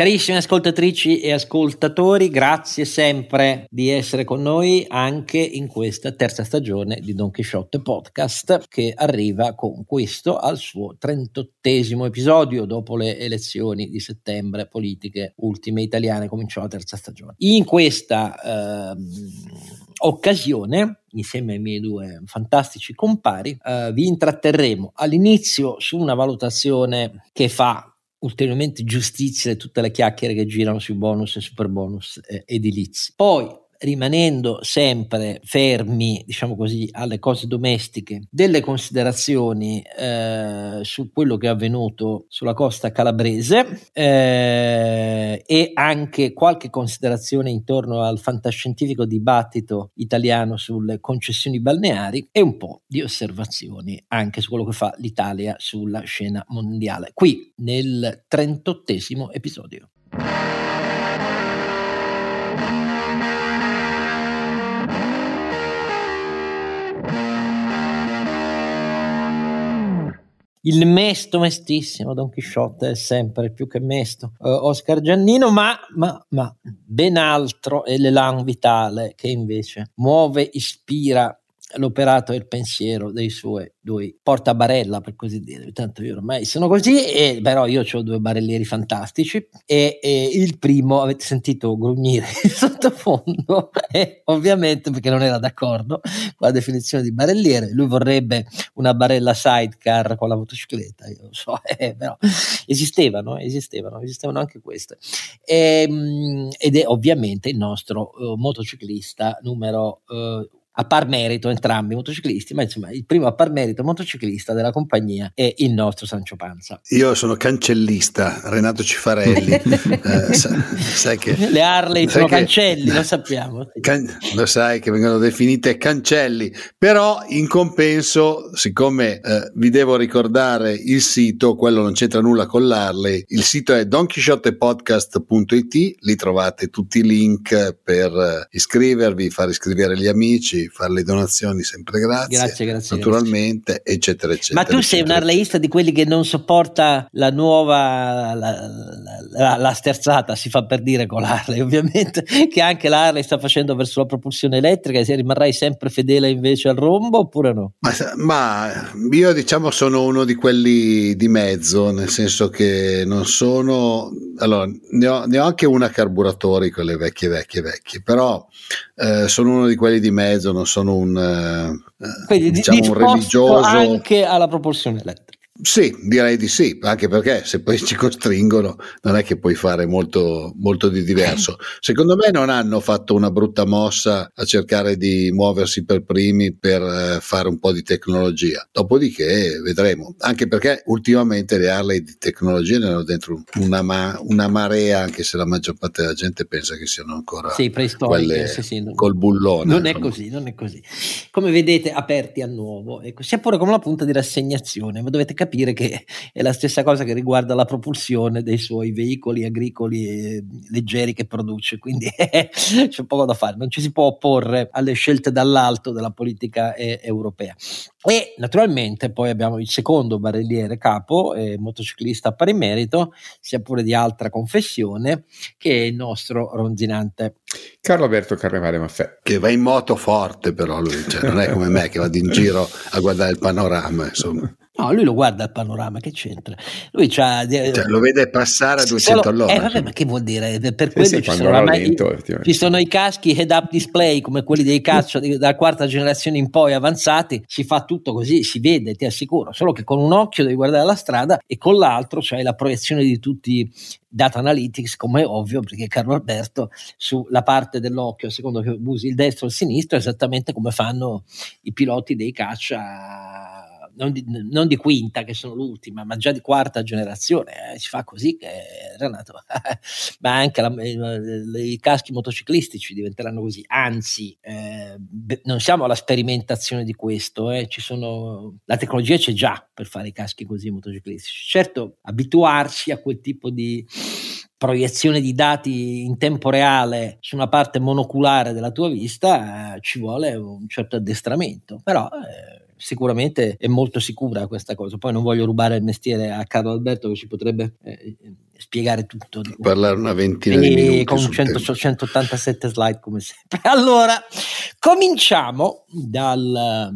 Carissime ascoltatrici e ascoltatori, grazie sempre di essere con noi anche in questa terza stagione di Don Quixote Podcast che arriva con questo al suo 38 episodio dopo le elezioni di settembre politiche ultime italiane, cominciò la terza stagione. In questa eh, occasione insieme ai miei due fantastici compari, eh, vi intratterremo all'inizio su una valutazione che fa ulteriormente giustizia di tutte le chiacchiere che girano sui bonus e super bonus eh, edilizi. Poi rimanendo sempre fermi, diciamo così, alle cose domestiche, delle considerazioni eh, su quello che è avvenuto sulla costa calabrese eh, e anche qualche considerazione intorno al fantascientifico dibattito italiano sulle concessioni balneari e un po' di osservazioni anche su quello che fa l'Italia sulla scena mondiale. Qui nel 38 episodio. Il mesto mestissimo Don Chisciotte è sempre più che mesto. Uh, Oscar Giannino ma, ma, ma ben altro è l'elan vitale che invece muove, ispira l'operato e il pensiero dei suoi due portabarella per così dire. Tanto io ormai sono così e però io ho due barellieri fantastici e, e, il primo avete sentito grugnire sottofondo? E ovviamente perché non era d'accordo con la definizione di barelliere. Lui vorrebbe una barella sidecar con la motocicletta io lo so eh, però esistevano esistevano esistevano anche queste. E, ehm, ed è ovviamente il nostro uh, motociclista numero uh, a par merito entrambi motociclisti, ma insomma il primo a par merito motociclista della compagnia è il nostro Sancio Panza. Io sono cancellista, Renato Cifarelli. eh, sa, sai che, Le Harley sono che, cancelli, lo sappiamo. Can, lo sai che vengono definite cancelli, però in compenso, siccome eh, vi devo ricordare il sito, quello non c'entra nulla con l'Harley, il sito è donchisciottepodcast.it, lì trovate tutti i link per eh, iscrivervi, far iscrivere gli amici, fare le donazioni sempre grazie, grazie, grazie naturalmente, grazie. eccetera, eccetera. Ma tu sei un arleista di quelli che non sopporta la nuova, la, la, la sterzata, si fa per dire con l'Harley, ovviamente, che anche l'Harley sta facendo verso la propulsione elettrica, e se rimarrai sempre fedele invece al rombo oppure no? Ma, ma io diciamo sono uno di quelli di mezzo, nel senso che non sono... Allora, ne ho, ne ho anche una carburatori, quelle vecchie, vecchie, vecchie, però eh, sono uno di quelli di mezzo non sono un, eh, Quindi, diciamo un religioso. Anche alla propulsione elettrica. Sì, direi di sì, anche perché se poi ci costringono non è che puoi fare molto, molto di diverso. Secondo me non hanno fatto una brutta mossa a cercare di muoversi per primi per eh, fare un po' di tecnologia. Dopodiché vedremo, anche perché ultimamente le Harley di tecnologia ne hanno dentro una, ma- una marea, anche se la maggior parte della gente pensa che siano ancora sì, quelle sì, sì, col bullone. Non è così, non è così. Come vedete, aperti a nuovo, ecco, sia pure come una punta di rassegnazione, ma dovete capire capire che è la stessa cosa che riguarda la propulsione dei suoi veicoli agricoli eh, leggeri che produce, quindi c'è poco da fare, non ci si può opporre alle scelte dall'alto della politica eh, europea. E naturalmente poi abbiamo il secondo barelliere capo, eh, motociclista pari merito, sia pure di altra confessione, che è il nostro ronzinante. Carlo Alberto Carnevale Maffè. Che va in moto forte però lui, cioè non è come me che vado in giro a guardare il panorama, insomma. No, lui lo guarda il panorama, che c'entra? Lui c'ha, cioè, lo vede passare a 200 solo, all'ora. Eh, vabbè, ma che vuol dire? Per quello sì, ci, sono lento, ci, sono i caschi head up display come quelli dei cazzo della quarta generazione in poi avanzati, si fa tutto così, si vede, ti assicuro, solo che con un occhio devi guardare la strada e con l'altro c'hai la proiezione di tutti data analytics, come è ovvio, perché Carlo Alberto sulla parte dell'occhio, secondo che usi il destro o il sinistro, esattamente come fanno i piloti dei caccia non di, non di, quinta che sono l'ultima, ma già di quarta generazione, eh, si fa così che Renato, ma anche la, i caschi motociclistici diventeranno così, anzi eh, non siamo alla sperimentazione di questo, eh, sono, la tecnologia c'è già per fare i caschi così motociclistici, certo abituarsi a quel tipo di proiezione di dati in tempo reale su una parte monoculare della tua vista eh, ci vuole un certo addestramento, però eh, sicuramente è molto sicura questa cosa. Poi non voglio rubare il mestiere a Carlo Alberto che ci potrebbe eh, spiegare tutto. Parlare una ventina di minuti. Con 100, 187 slide come sempre. Allora, cominciamo dal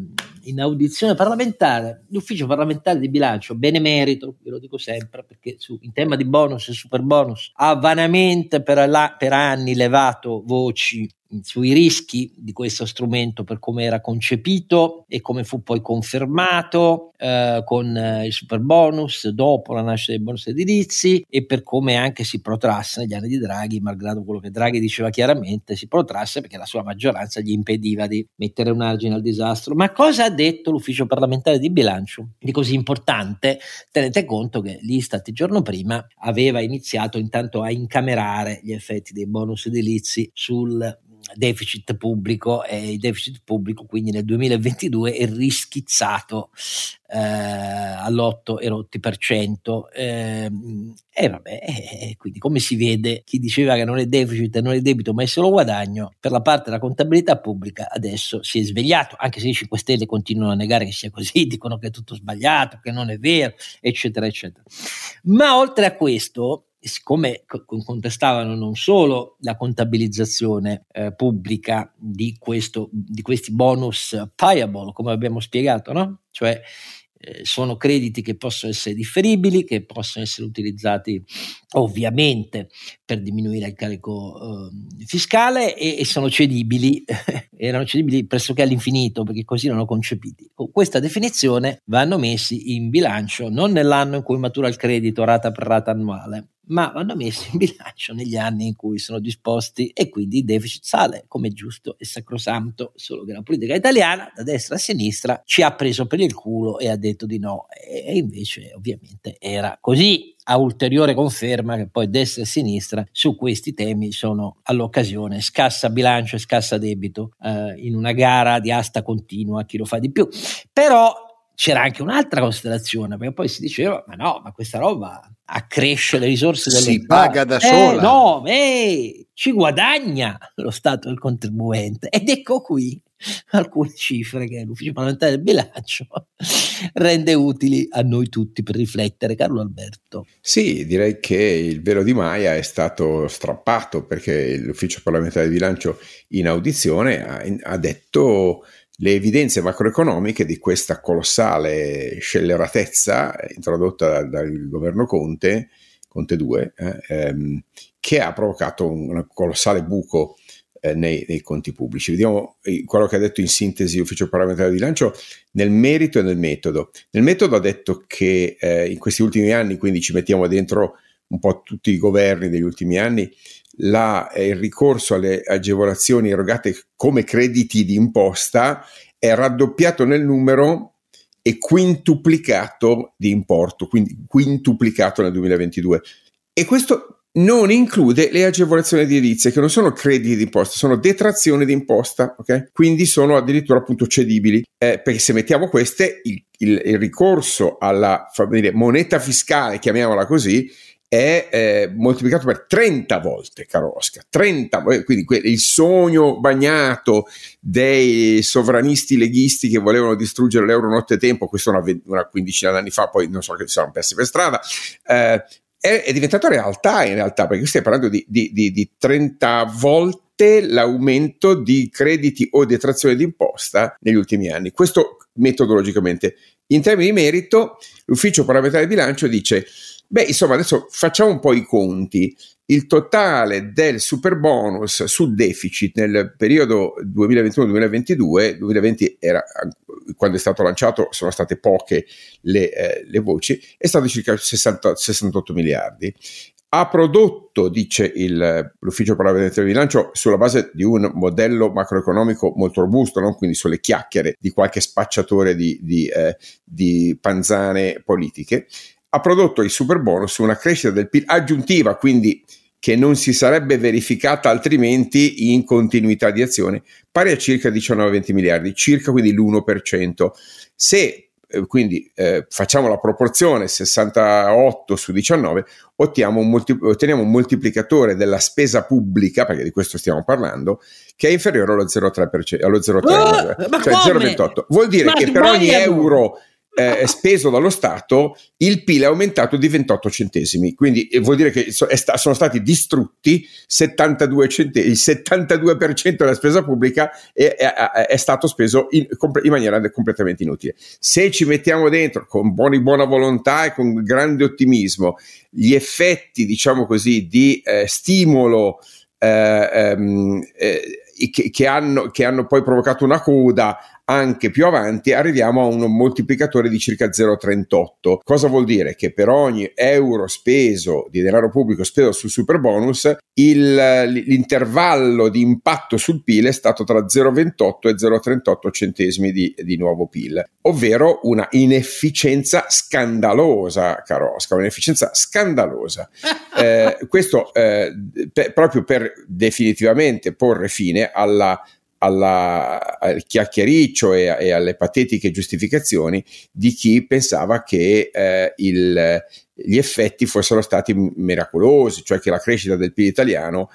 in audizione parlamentare l'ufficio parlamentare di bilancio, benemerito, ve lo dico sempre, perché su, in tema di bonus e super bonus ha vanamente per, la, per anni levato voci sui rischi di questo strumento per come era concepito e come fu poi confermato eh, con eh, il super bonus dopo la nascita dei bonus edilizi e per come anche si protrasse negli anni di Draghi, malgrado quello che Draghi diceva chiaramente, si protrasse perché la sua maggioranza gli impediva di mettere un argine al disastro. Ma cosa ha detto l'ufficio parlamentare di bilancio di così importante? Tenete conto che l'Istat il giorno prima aveva iniziato intanto a incamerare gli effetti dei bonus edilizi sul deficit pubblico e il deficit pubblico quindi nel 2022 è rischizzato eh, all'8 erotti per cento. Eh, e vabbè eh, quindi come si vede chi diceva che non è deficit e non è debito ma è solo guadagno per la parte della contabilità pubblica adesso si è svegliato anche se i 5 Stelle continuano a negare che sia così dicono che è tutto sbagliato che non è vero eccetera eccetera. Ma oltre a questo siccome contestavano non solo la contabilizzazione eh, pubblica di, questo, di questi bonus payable, come abbiamo spiegato, no? cioè eh, sono crediti che possono essere differibili, che possono essere utilizzati ovviamente per diminuire il carico eh, fiscale e, e, sono cedibili, erano cedibili pressoché all'infinito perché così erano concepiti. Con questa definizione vanno messi in bilancio non nell'anno in cui matura il credito rata per rata annuale, ma vanno messi in bilancio negli anni in cui sono disposti e quindi il deficit sale, come giusto e sacrosanto, solo che la politica italiana, da destra a sinistra, ci ha preso per il culo e ha detto di no, e invece ovviamente era così. A ulteriore conferma che poi destra e sinistra su questi temi sono all'occasione. Scassa bilancio e scassa debito eh, in una gara di asta continua chi lo fa di più. Però c'era anche un'altra considerazione, perché poi si diceva, ma no, ma questa roba accresce le risorse dello si paga da eh, sola. No, eh, ci guadagna lo Stato del contribuente. Ed ecco qui alcune cifre che l'Ufficio parlamentare del bilancio rende utili a noi tutti per riflettere. Carlo Alberto. Sì, direi che il velo di Maia è stato strappato perché l'Ufficio parlamentare del bilancio in audizione ha, ha detto le evidenze macroeconomiche di questa colossale scelleratezza introdotta dal governo Conte, Conte 2, eh, ehm, che ha provocato un colossale buco eh, nei, nei, conti pubblici. Vediamo eh, quello che ha detto in sintesi l'Ufficio parlamentare di bilancio nel merito e nel metodo. Nel metodo ha detto che eh, in questi ultimi anni, quindi ci mettiamo dentro un po' tutti i governi degli ultimi anni, la, eh, il ricorso alle agevolazioni erogate come crediti di imposta è raddoppiato nel numero e quintuplicato di importo, quindi quintuplicato nel 2022. E questo non include le agevolazioni di edilizia, che non sono crediti di imposta, sono detrazioni di imposta, ok? Quindi sono addirittura appunto cedibili, eh, perché se mettiamo queste, il, il, il ricorso alla dire, moneta fiscale, chiamiamola così, è eh, moltiplicato per 30 volte, caro Oscar, 30, eh, quindi il sogno bagnato dei sovranisti leghisti che volevano distruggere l'euro nottetempo, questo una, una quindicina d'anni fa, poi non so che si sono persi per strada, eh, è, è, diventato realtà in realtà, perché stai parlando di, di, di, di 30 volte l'aumento di crediti o detrazione d'imposta negli ultimi anni. Questo metodologicamente. In termini di merito, l'ufficio parlamentare di bilancio dice Beh, insomma, adesso facciamo un po' i conti. Il totale del super bonus sul deficit nel periodo 2021-2022, 2020 era quando è stato lanciato sono state poche le, eh, le voci, è stato circa 60, 68 miliardi. Ha prodotto, dice il, l'ufficio parlamentare di bilancio, sulla base di un modello macroeconomico molto robusto, non quindi sulle chiacchiere di qualche spacciatore di, di, eh, di panzane politiche, ha prodotto il super bonus una crescita del PIL aggiuntiva, quindi che non si sarebbe verificata altrimenti in continuità di azione, pari a circa 19-20 miliardi, circa quindi l'1%. Se quindi eh, facciamo la proporzione 68 su 19, otteniamo un, multi- otteniamo un, moltiplicatore della spesa pubblica, perché di questo stiamo parlando, che è inferiore allo 0,3%, allo 0,3, oh, cioè 0,28. Vuol dire ma che per ogni euro eh, speso dallo Stato, il PIL è aumentato di 28 centesimi. Quindi eh, vuol dire che so, sta, sono stati distrutti 72 centesimi, il 72% della spesa pubblica è, è, è stato speso in, in, maniera completamente inutile. Se ci mettiamo dentro con buoni, buona volontà e con grande ottimismo gli effetti, diciamo così, di eh, stimolo eh, ehm, eh, che, che, hanno, che hanno poi provocato una coda anche più avanti arriviamo a un moltiplicatore di circa 0,38. Cosa vuol dire? Che per ogni euro speso di denaro pubblico speso sul super bonus, il, l'intervallo di impatto sul PIL è stato tra 0,28 e 0,38 centesimi di, di nuovo PIL, ovvero una inefficienza scandalosa, caro Oscar, un'inefficienza scandalosa. eh, questo eh, per, proprio per definitivamente porre fine alla alla, al chiacchiericcio e, e, alle patetiche giustificazioni di chi pensava che eh, il, gli effetti fossero stati miracolosi, cioè che la crescita del PIL italiano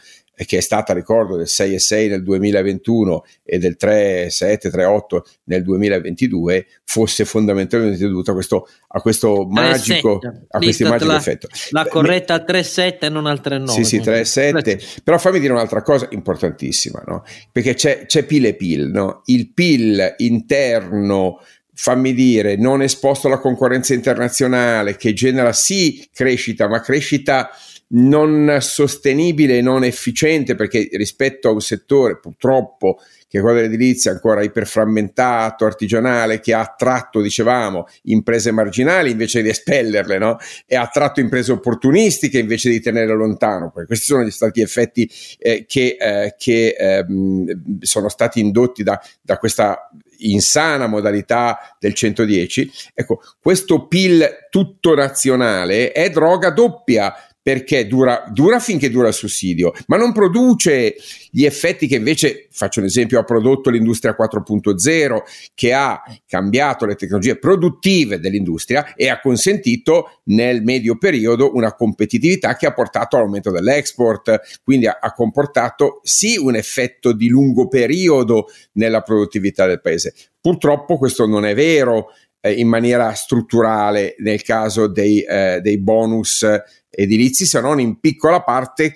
che è stata, ricordo, del 6,6 nel 2021 e del 3,7, 3,8 nel 2022, fosse fondamentalmente dovuta a questo, a questo magico, a magico la, effetto. La corretta al 3,7 e non al 3,9. Sì, sì, 3,7. Però fammi dire un'altra cosa importantissima, no? Perché c'è, c'è PIL e PIL, no? Il PIL interno fammi dire, non esposto alla concorrenza internazionale, che genera sì crescita, ma crescita non sostenibile non efficiente perché rispetto a un settore purtroppo che è quello dell'edilizia ancora iperframmentato, artigianale, che ha attratto, dicevamo, imprese marginali invece di espellerle, no? E ha attratto imprese opportunistiche invece di tenerle lontano. Perché questi sono gli stati effetti eh, che, eh, che ehm, sono stati indotti da, da questa insana modalità del 110. Ecco, questo PIL tutto nazionale è droga doppia perché dura, dura, finché dura il sussidio, ma non produce gli effetti che invece, faccio un esempio, ha prodotto l'industria 4.0, che ha cambiato le tecnologie produttive dell'industria e ha consentito nel medio periodo una competitività che ha portato all'aumento dell'export, quindi ha, ha comportato sì un effetto di lungo periodo nella produttività del paese. Purtroppo questo non è vero eh, in maniera strutturale nel caso dei, eh, dei bonus edilizi, se non in piccola parte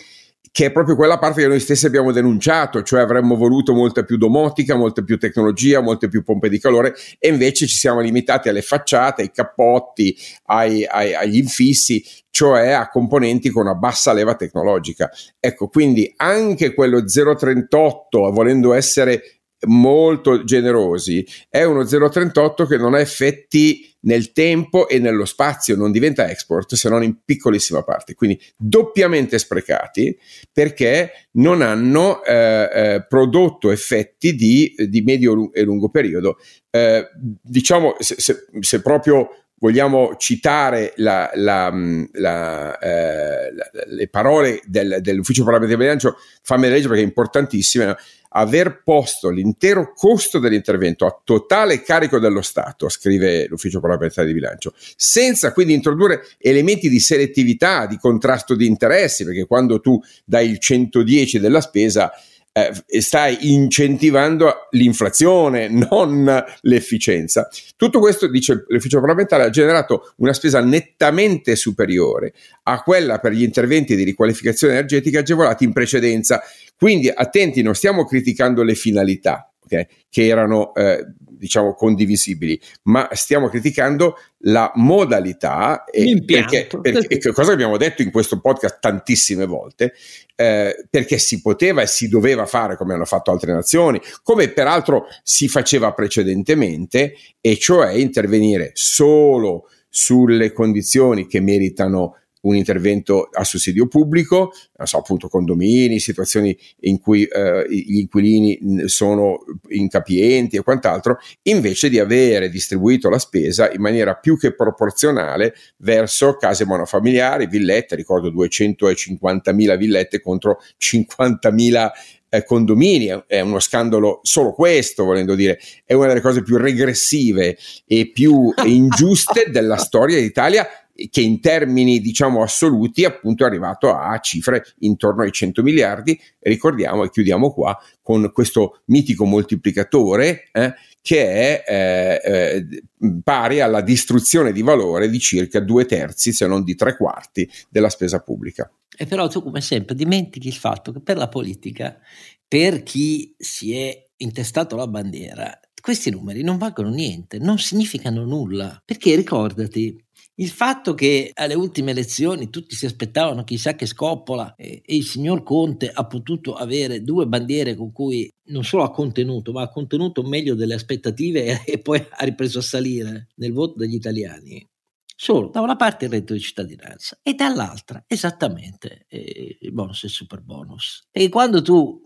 che è proprio quella parte che noi stessi abbiamo denunciato, cioè avremmo voluto molta più domotica, molta più tecnologia, molte più pompe di calore e invece ci siamo limitati alle facciate, ai cappotti, ai, ai, agli infissi, cioè a componenti con una bassa leva tecnologica. Ecco, quindi anche quello 038, volendo essere molto generosi, è uno 038 che non ha effetti nel tempo e nello spazio, non diventa export se non in piccolissima parte, quindi doppiamente sprecati perché non hanno eh, eh, prodotto effetti di, di, medio e lungo periodo. Eh, diciamo, se, se, se, proprio vogliamo citare la, la, la, eh, le parole del, dell'ufficio parlamentare di bilancio, fammi leggere perché è importantissima aver posto l'intero costo dell'intervento a totale carico dello Stato, scrive l'ufficio parlamentare di bilancio, senza quindi introdurre elementi di selettività, di contrasto di interessi, perché quando tu dai il 110 della spesa eh, stai incentivando l'inflazione, non l'efficienza. Tutto questo, dice l'ufficio parlamentare, ha generato una spesa nettamente superiore a quella per gli interventi di riqualificazione energetica agevolati in precedenza. Quindi attenti, non stiamo criticando le finalità, okay, che erano eh, diciamo condivisibili, ma stiamo criticando la modalità e perché, perché, cosa abbiamo detto in questo podcast tantissime volte, eh, perché si poteva e si doveva fare come hanno fatto altre nazioni, come peraltro si faceva precedentemente, e cioè intervenire solo sulle condizioni che meritano un intervento a sussidio pubblico, non so, appunto condomini, situazioni in cui eh, gli inquilini sono incapienti e quant'altro, invece di avere distribuito la spesa in maniera più che proporzionale verso case monofamiliari, villette, ricordo 250.000 villette contro 50.000 eh, condomini, è uno scandalo solo questo, volendo dire, è una delle cose più regressive e più ingiuste della storia d'Italia che in termini diciamo assoluti appunto è arrivato a cifre intorno ai 100 miliardi ricordiamo e chiudiamo qua con questo mitico moltiplicatore eh, che è eh, eh, pari alla distruzione di valore di circa due terzi se non di tre quarti della spesa pubblica. E però tu come sempre dimentichi il fatto che per la politica per chi si è intestato la bandiera questi numeri non valgono niente, non significano nulla, perché ricordati, il fatto che alle ultime elezioni tutti si aspettavano chissà che scoppola e, e, il signor Conte ha potuto avere due bandiere con cui non solo ha contenuto, ma ha contenuto meglio delle aspettative e, e poi ha ripreso a salire nel voto degli italiani. Solo da una parte il reddito di cittadinanza e dall'altra esattamente eh, il bonus e il super bonus. E quando tu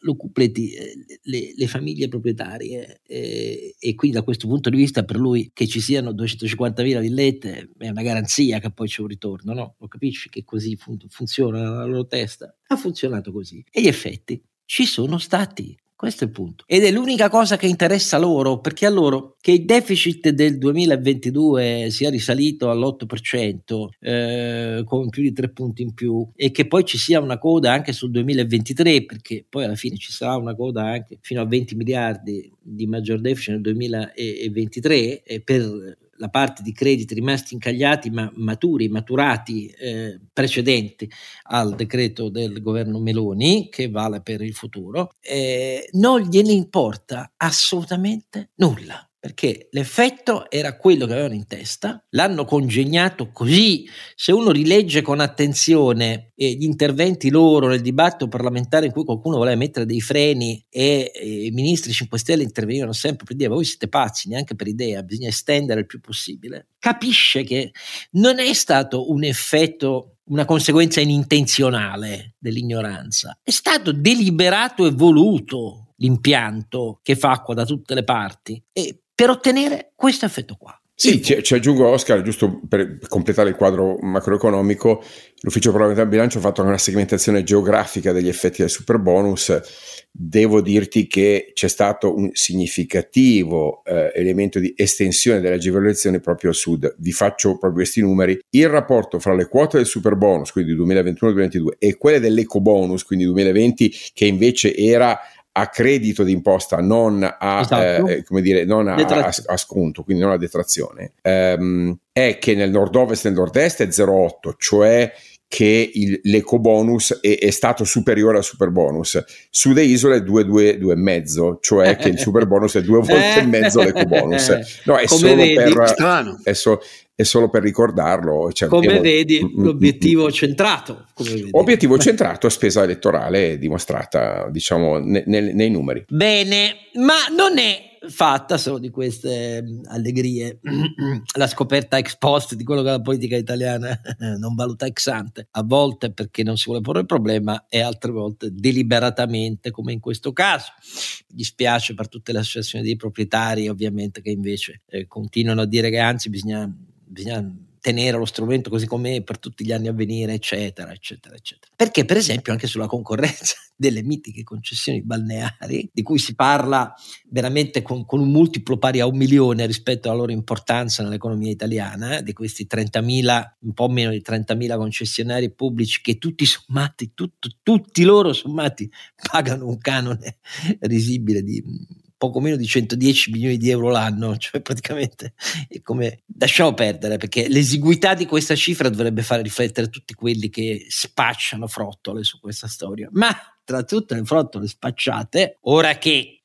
lo completi eh, le, le, famiglie proprietarie eh, e quindi da questo punto di vista per lui che ci siano 250.000 villette è una garanzia che poi c'è un ritorno, no? Lo capisci che così fun- funziona nella loro testa? Ha funzionato così e gli effetti ci sono stati. Questo è il punto. Ed è l'unica cosa che interessa loro, perché a loro che il deficit del 2022 sia risalito all'8%, eh, con più di tre punti in più, e che poi ci sia una coda anche sul 2023, perché poi alla fine ci sarà una coda anche fino a 20 miliardi di maggior deficit nel 2023 e per la parte di crediti rimasti incagliati ma maturi, maturati eh, precedenti al decreto del governo Meloni che vale per il futuro, eh, non gliene importa assolutamente nulla perché l'effetto era quello che avevano in testa, l'hanno congegnato così, se uno rilegge con attenzione eh, gli interventi loro nel dibattito parlamentare in cui qualcuno voleva mettere dei freni e, e i ministri 5 Stelle intervenivano sempre per dire voi siete pazzi, neanche per idea, bisogna estendere il più possibile, capisce che non è stato un effetto una conseguenza inintenzionale dell'ignoranza, è stato deliberato e voluto l'impianto che fa acqua da tutte le parti. E per ottenere questo effetto qua. Sì, ci, ci, aggiungo Oscar, giusto per completare il quadro macroeconomico, l'Ufficio parlamentare del bilancio ha fatto una segmentazione geografica degli effetti del super bonus. Devo dirti che c'è stato un significativo eh, elemento di estensione delle agevolazioni proprio al sud. Vi faccio proprio questi numeri. Il rapporto fra le quote del super bonus, quindi 2021-2022, e quelle dell'eco bonus, quindi 2020, che invece era a credito d'imposta, non a, esatto. eh, come dire, non a, a, a, sconto, quindi non a detrazione, ehm, è che nel nord-ovest e nel nord-est è 0,8, cioè che il, l'eco bonus è, è, stato superiore al super bonus. Sulle isole 2,5, cioè che il super bonus è due volte e mezzo l'eco bonus. No, è Come solo vedi, per, strano. È, so, è solo per ricordarlo. Cioè, come devo, vedi, mm, mm, l'obiettivo mm, centrato. Vedi. Obiettivo centrato a spesa elettorale dimostrata, diciamo, ne, ne, nei numeri. Bene, ma non è fatta solo di queste allegrie la scoperta ex post di quello che la politica italiana non valuta ex ante, a volte perché non si vuole porre il problema e altre volte deliberatamente come in questo caso. Mi dispiace per tutte le associazioni dei proprietari ovviamente che invece eh, continuano a dire che anzi bisogna bisogna tenere lo strumento così com'è per tutti gli anni a venire, eccetera, eccetera, eccetera. Perché, per esempio, anche sulla concorrenza delle mitiche concessioni balneari, di cui si parla veramente con, con un multiplo pari a un milione rispetto alla loro importanza nell'economia italiana, di questi 30.000, un po' meno di 30.000 concessionari pubblici che tutti sommati, tutto, tutti loro sommati, pagano un canone risibile di poco meno di 110 milioni di euro l'anno, cioè praticamente è come lasciamo perdere perché l'esiguità di questa cifra dovrebbe fare riflettere tutti quelli che spacciano frottole su questa storia. Ma tra tutte le frottole spacciate, ora che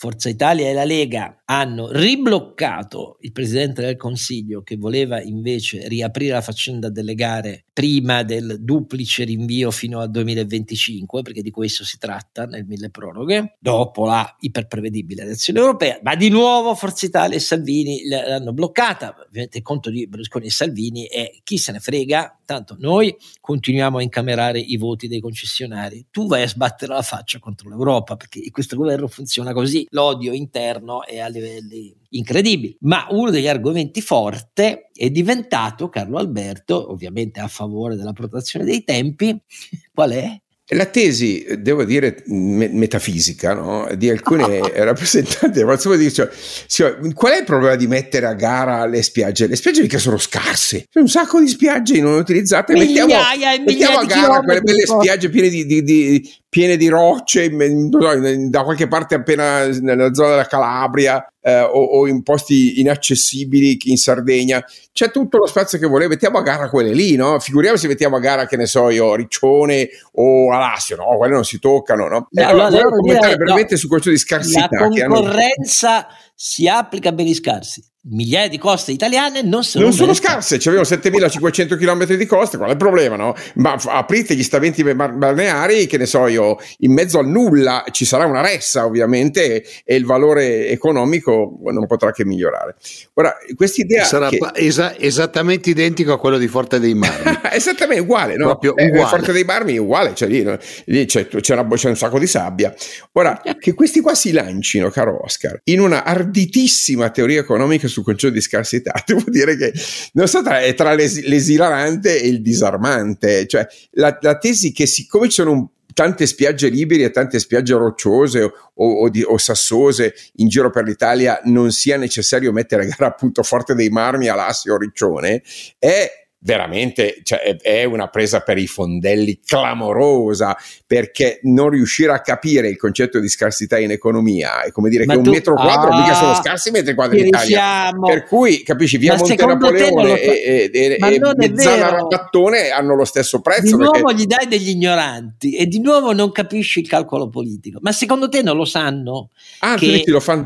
Forza Italia e la Lega hanno ribloccato il Presidente del Consiglio che voleva invece riaprire la faccenda delle gare prima del duplice rinvio fino al 2025, perché di questo si tratta nel mille proroghe, dopo la iperprevedibile elezione europea, ma di nuovo Forza Italia e Salvini l'hanno bloccata. Ovviamente il conto di Berlusconi e Salvini è chi se ne frega, tanto noi continuiamo a incamerare i voti dei concessionari, tu vai a sbattere la faccia contro l'Europa, perché questo governo funziona così, l'odio interno è a livelli incredibili. Ma uno degli argomenti forti è diventato Carlo Alberto, ovviamente a favore della protezione dei tempi, qual è? La tesi, devo dire, me- metafisica no? di alcuni rappresentanti del Palazzo dice cioè, qual è il problema di mettere a gara le spiagge? Le spiagge mica sono scarse, c'è un sacco di spiagge non utilizzate, migliaia mettiamo, mettiamo a gara quelle belle spiagge piene di, di, di, piene di rocce da qualche parte appena nella zona della Calabria eh, o, o, in posti inaccessibili in Sardegna c'è tutto lo spazio che vuole mettiamo a gara quelle lì no? figuriamoci se mettiamo a gara che ne so io Riccione o Alassio no quelle non si toccano no? no allora, allora commentare brevemente no, su questo di scarsità la concorrenza hanno... si applica a beni scarsi migliaia di coste italiane non sono, non sono scarse, ci abbiamo 7500 km di coste, qual è il problema? No? Ma aprite gli stabilimenti balneari, che ne so io, in mezzo al nulla ci sarà una ressa ovviamente e il valore economico non potrà che migliorare. Ora, questa idea sarà che... esa- esattamente identico a quello di Forte dei Marmi. esattamente uguale, no? Proprio eh, uguale. Forte dei Marmi è uguale, cioè lì, lì c'è, c'è, una, c'è un sacco di sabbia. Ora, che questi qua si lancino, caro Oscar, in una arditissima teoria economica sul concetto di scarsità, devo dire che non so tra, è tra l'es- l'esilarante e il disarmante, cioè la, la tesi che siccome ci sono un tante spiagge liberi e tante spiagge rocciose o, o, di, o, sassose in giro per l'Italia non sia necessario mettere a gara appunto Forte dei Marmi, Alassio o Riccione, è veramente cioè, è una presa per i fondelli clamorosa perché non riuscire a capire il concetto di scarsità in economia è come dire Ma che tu, un metro quadro ah, mica sono scarsi metri quadri in Italia. Per cui capisci via Ma Monte Napoleone e, e, e Zana Rabattone hanno lo stesso prezzo di nuovo perché... gli dai degli ignoranti e di nuovo non capisci il calcolo politico. Ma secondo te non lo sanno? Ah, che, lo fan...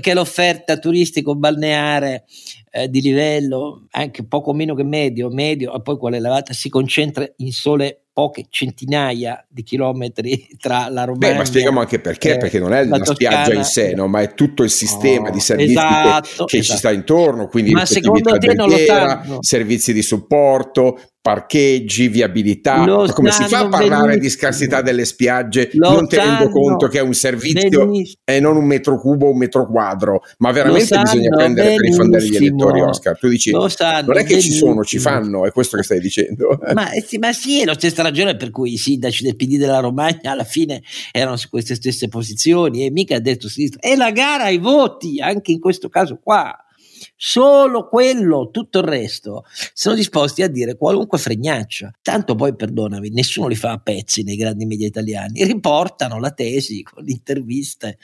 che l'offerta turistico balneare eh, di livello anche poco meno che medio, medio, e poi quella elevata si concentra in sole poche centinaia di chilometri tra la Romagna. Beh, ma spieghiamo anche perché, perché non è la, la spiaggia in sé, no, ma è tutto il sistema oh, di servizi esatto, che, che esatto. ci sta intorno, quindi ma secondo te non lo sanno. servizi di supporto, parcheggi, viabilità. Lo come si fa a parlare benissimo. di scarsità delle spiagge lo non tenendo conto che è un servizio benissimo. e non un metro cubo o un metro quadro? Ma veramente bisogna prendere benissimo. per i fondelli gli elettori, Oscar. Tu dici, non è che ci sono, ci fanno, è questo che stai dicendo. Ma, eh, ma sì, è la stessa ragione per cui i sindaci del PD della Romagna alla fine erano su queste stesse posizioni e mica ha detto sinistra. E la gara ai voti, anche in questo caso qua solo quello, tutto il resto sono disposti a dire qualunque fregnaccia. Tanto poi, perdonami, nessuno li fa a pezzi nei grandi media italiani, riportano la tesi con interviste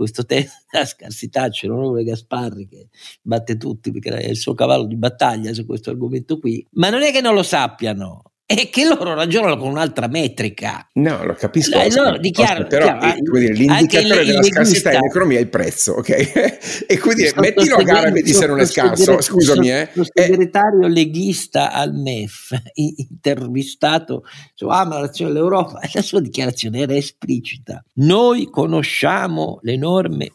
questo tema della scarsità. C'è l'onorevole Gasparri che batte tutti perché è il suo cavallo di battaglia su questo argomento qui, ma non è che non lo sappiano è che loro ragionano con un'altra metrica. No, lo capisco. Eh, loro dichiarano, però chiaro, dire, l'indicatore della scarsità in economia è il prezzo, ok? e quindi mettilo a gara e vedi se non è scarso. Scusami, eh. Lo segretario leghista al MEF, intervistato su Ama l'azione dell'Europa, la sua dichiarazione era esplicita. Noi conosciamo l'enorme,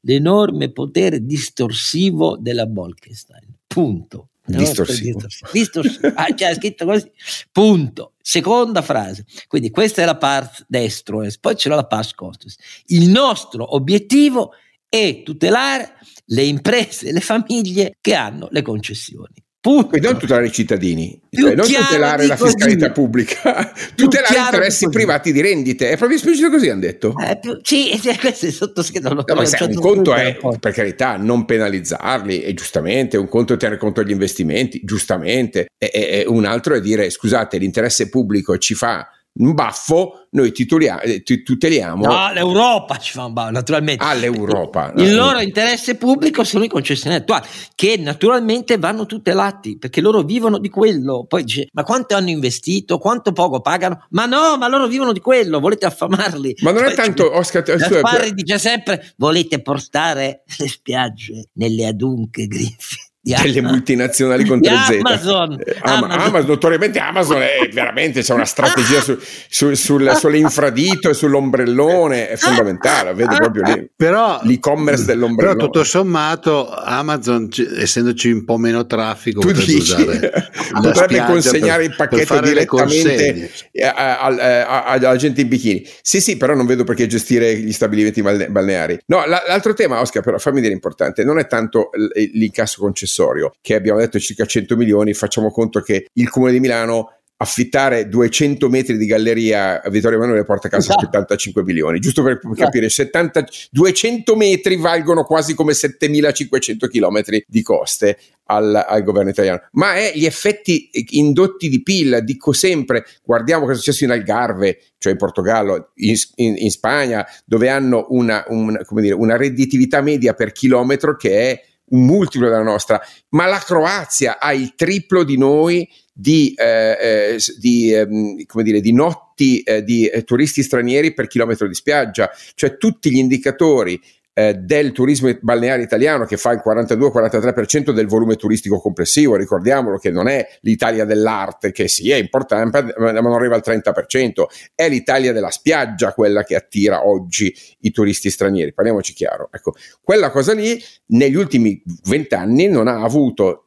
l'enorme potere distorsivo della Bolkestein. Punto. Distorsivo. Distorsivo. Ah, c'è scritto così. Punto. Seconda frase. Quindi questa è la part destro, poi c'è la past costus. Il nostro obiettivo è tutelare le imprese e le famiglie che hanno le concessioni. Punto. E non tutelare i cittadini, cioè, non tutelare la fiscalità pubblica, tutelare interessi privati di rendite. È proprio esplicito così, hanno detto. Eh, più, sì, questo è sottoscritto. No, ma un conto è, per carità, non penalizzarli, e giustamente, un conto è tenere conto degli investimenti, giustamente, e, e un altro è dire, scusate, l'interesse pubblico ci fa un baffo, noi titoliamo, eh, tuteliamo. No, l'Europa ci fa un baffo, naturalmente. All'Europa. Ah, il no. loro interesse pubblico sono i concessionari attuali, che naturalmente vanno tutelati, perché loro vivono di quello. Poi dice, ma quanto hanno investito, quanto poco pagano? Ma no, ma loro vivono di quello, volete affamarli? Ma non è tanto, Oscar... Gasparri dice sempre, volete portare le spiagge nelle adunche griffe delle multinazionali con 3 Z. Amazon, eh, Am- Amazon. Amazon, notoriamente Amazon è veramente c'è una strategia su, su, sul, sull'infradito e sull'ombrellone, è fondamentale, vedo proprio lì. Però, l'e-commerce dell'ombrellone. Però tutto sommato Amazon, essendoci un po' meno traffico, tu dici, potrebbe consegnare per, il pacchetto direttamente alla gente in bikini. Sì, sì, però non vedo perché gestire gli stabilimenti balneari. No, l'altro tema, Oscar, però fammi dire importante, non è tanto l'incasso concessorio accessorio, che abbiamo detto circa 100 milioni, facciamo conto che il Comune di Milano affittare 200 metri di galleria a Vittorio Emanuele porta a casa 75 milioni, giusto per capire, 70, 200 metri valgono quasi come 7500 chilometri di coste al, al, governo italiano, ma è gli effetti indotti di PIL, dico sempre, guardiamo cosa è successo in Algarve, cioè in Portogallo, in, in, in Spagna, dove hanno una, un, dire, una redditività media per chilometro che è un multiplo della nostra, ma la Croazia ha il triplo di noi di, eh, eh, di, eh, come dire, di notti eh, di eh, turisti stranieri per chilometro di spiaggia, cioè tutti gli indicatori eh, del turismo balneare italiano che fa il 42-43% del volume turistico complessivo, ricordiamolo che non è l'Italia dell'arte che sì è importante ma non arriva al 30%, è l'Italia della spiaggia quella che attira oggi i turisti stranieri, parliamoci chiaro, ecco, quella cosa lì negli ultimi vent'anni non ha avuto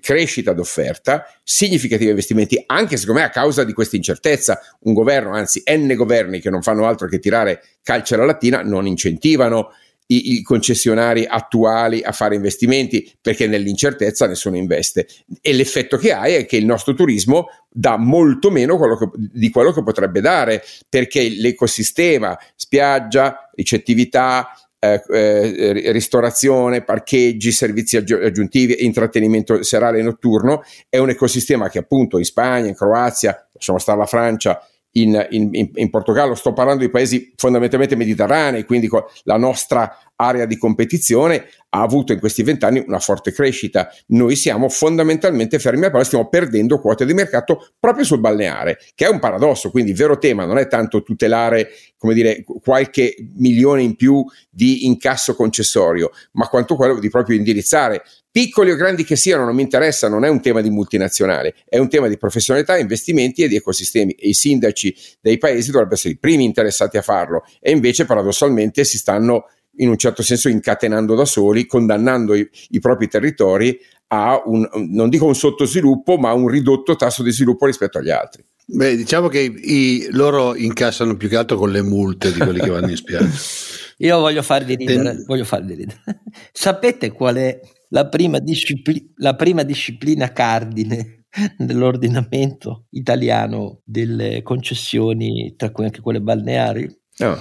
crescita d'offerta, significativi investimenti, anche secondo me a causa di questa incertezza. Un governo, anzi N governi che non fanno altro che tirare calcio alla lattina, non incentivano i, i, concessionari attuali a fare investimenti perché nell'incertezza nessuno investe. E l'effetto che hai è che il nostro turismo dà molto meno quello che, di quello che potrebbe dare perché l'ecosistema spiaggia, ricettività, eh, eh, ristorazione, parcheggi, servizi aggiuntivi, intrattenimento serale e notturno, è un ecosistema che appunto in Spagna, in Croazia, lasciamo stare la Francia, in, in, in, Portogallo, sto parlando di paesi fondamentalmente mediterranei, quindi la nostra area di competizione ha avuto in questi vent'anni una forte crescita. Noi siamo fondamentalmente fermi a palla, stiamo perdendo quote di mercato proprio sul balneare, che è un paradosso, quindi il vero tema non è tanto tutelare, come dire, qualche milione in più di incasso concessorio, ma quanto quello di proprio indirizzare. Piccoli o grandi che siano, non mi interessa, non è un tema di multinazionale, è un tema di professionalità, investimenti e di ecosistemi. E i sindaci dei paesi dovrebbero essere i primi interessati a farlo. E invece paradossalmente si stanno in un certo senso incatenando da soli, condannando i, i propri territori a un, non dico un sottosviluppo, ma a un ridotto tasso di sviluppo rispetto agli altri. Beh, diciamo che i, loro incassano più che altro con le multe di quelli che vanno in spiaggia. Io voglio farvi ridere, Ten... voglio farvi ridere. Sapete qual è la prima, discipli- la prima disciplina cardine dell'ordinamento italiano delle concessioni, tra cui anche quelle balneari? No.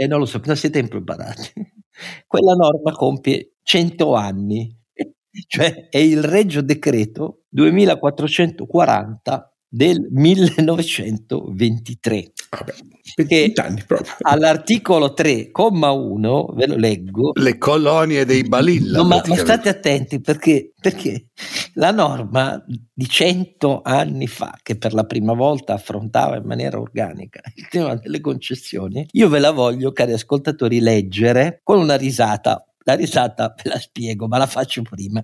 Eh, non lo so, non siete impreparati. Quella norma compie 100 anni, cioè è il Regio Decreto 2440 del 1923. Vabbè, perché anni proprio. all'articolo 3,1 ve lo leggo. Le colonie dei Balilla. No, ma, ma, state attenti perché, perché la norma di 100 anni fa, che per la prima volta affrontava in maniera organica il tema delle concessioni, io ve la voglio, cari ascoltatori, leggere con una risata. La risata ve la spiego, ma la faccio prima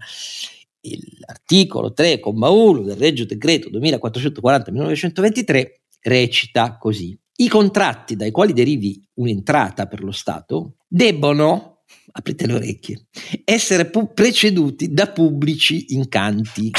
l'articolo 3,1 del Regio Decreto 2440-1923 recita così. I contratti dai quali derivi un'entrata per lo Stato debbono, aprite le orecchie, essere pu- preceduti da pubblici incanti.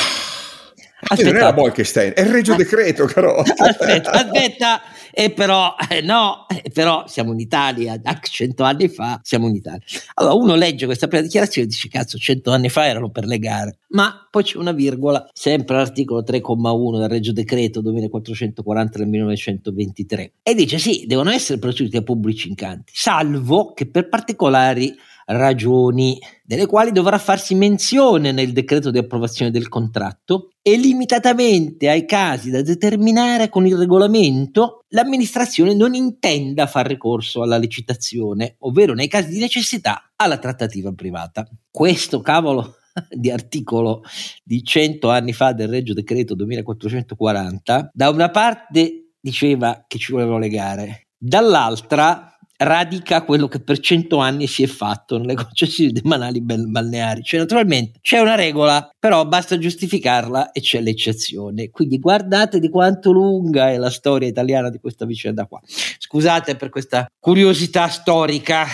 Aspetta, non è la Bolkestein, è il Regio Decreto, caro. Aspetta, aspetta, e però eh, no, eh, però siamo in Italia, da cento anni fa siamo in Italia. Allora uno legge questa prima dichiarazione e dice cazzo, cento anni fa erano per le gare, ma poi c'è una virgola, sempre l'articolo 3,1 del Regio Decreto 2440 del 1923 e dice sì, devono essere proceduti a pubblici incanti, salvo che per particolari ragioni delle quali dovrà farsi menzione nel decreto di approvazione del contratto e limitatamente ai casi da determinare con il regolamento l'amministrazione non intenda far ricorso alla licitazione, ovvero nei casi di necessità alla trattativa privata. Questo cavolo di articolo di 100 anni fa del Regio Decreto 2440, da una parte diceva che ci volevano legare, dall'altra radica quello che per cento anni si è fatto nelle concessioni demanali balneari. Cioè, naturalmente c'è una regola, però basta giustificarla e c'è l'eccezione. Quindi guardate di quanto lunga è la storia italiana di questa vicenda qua. Scusate per questa curiosità storica,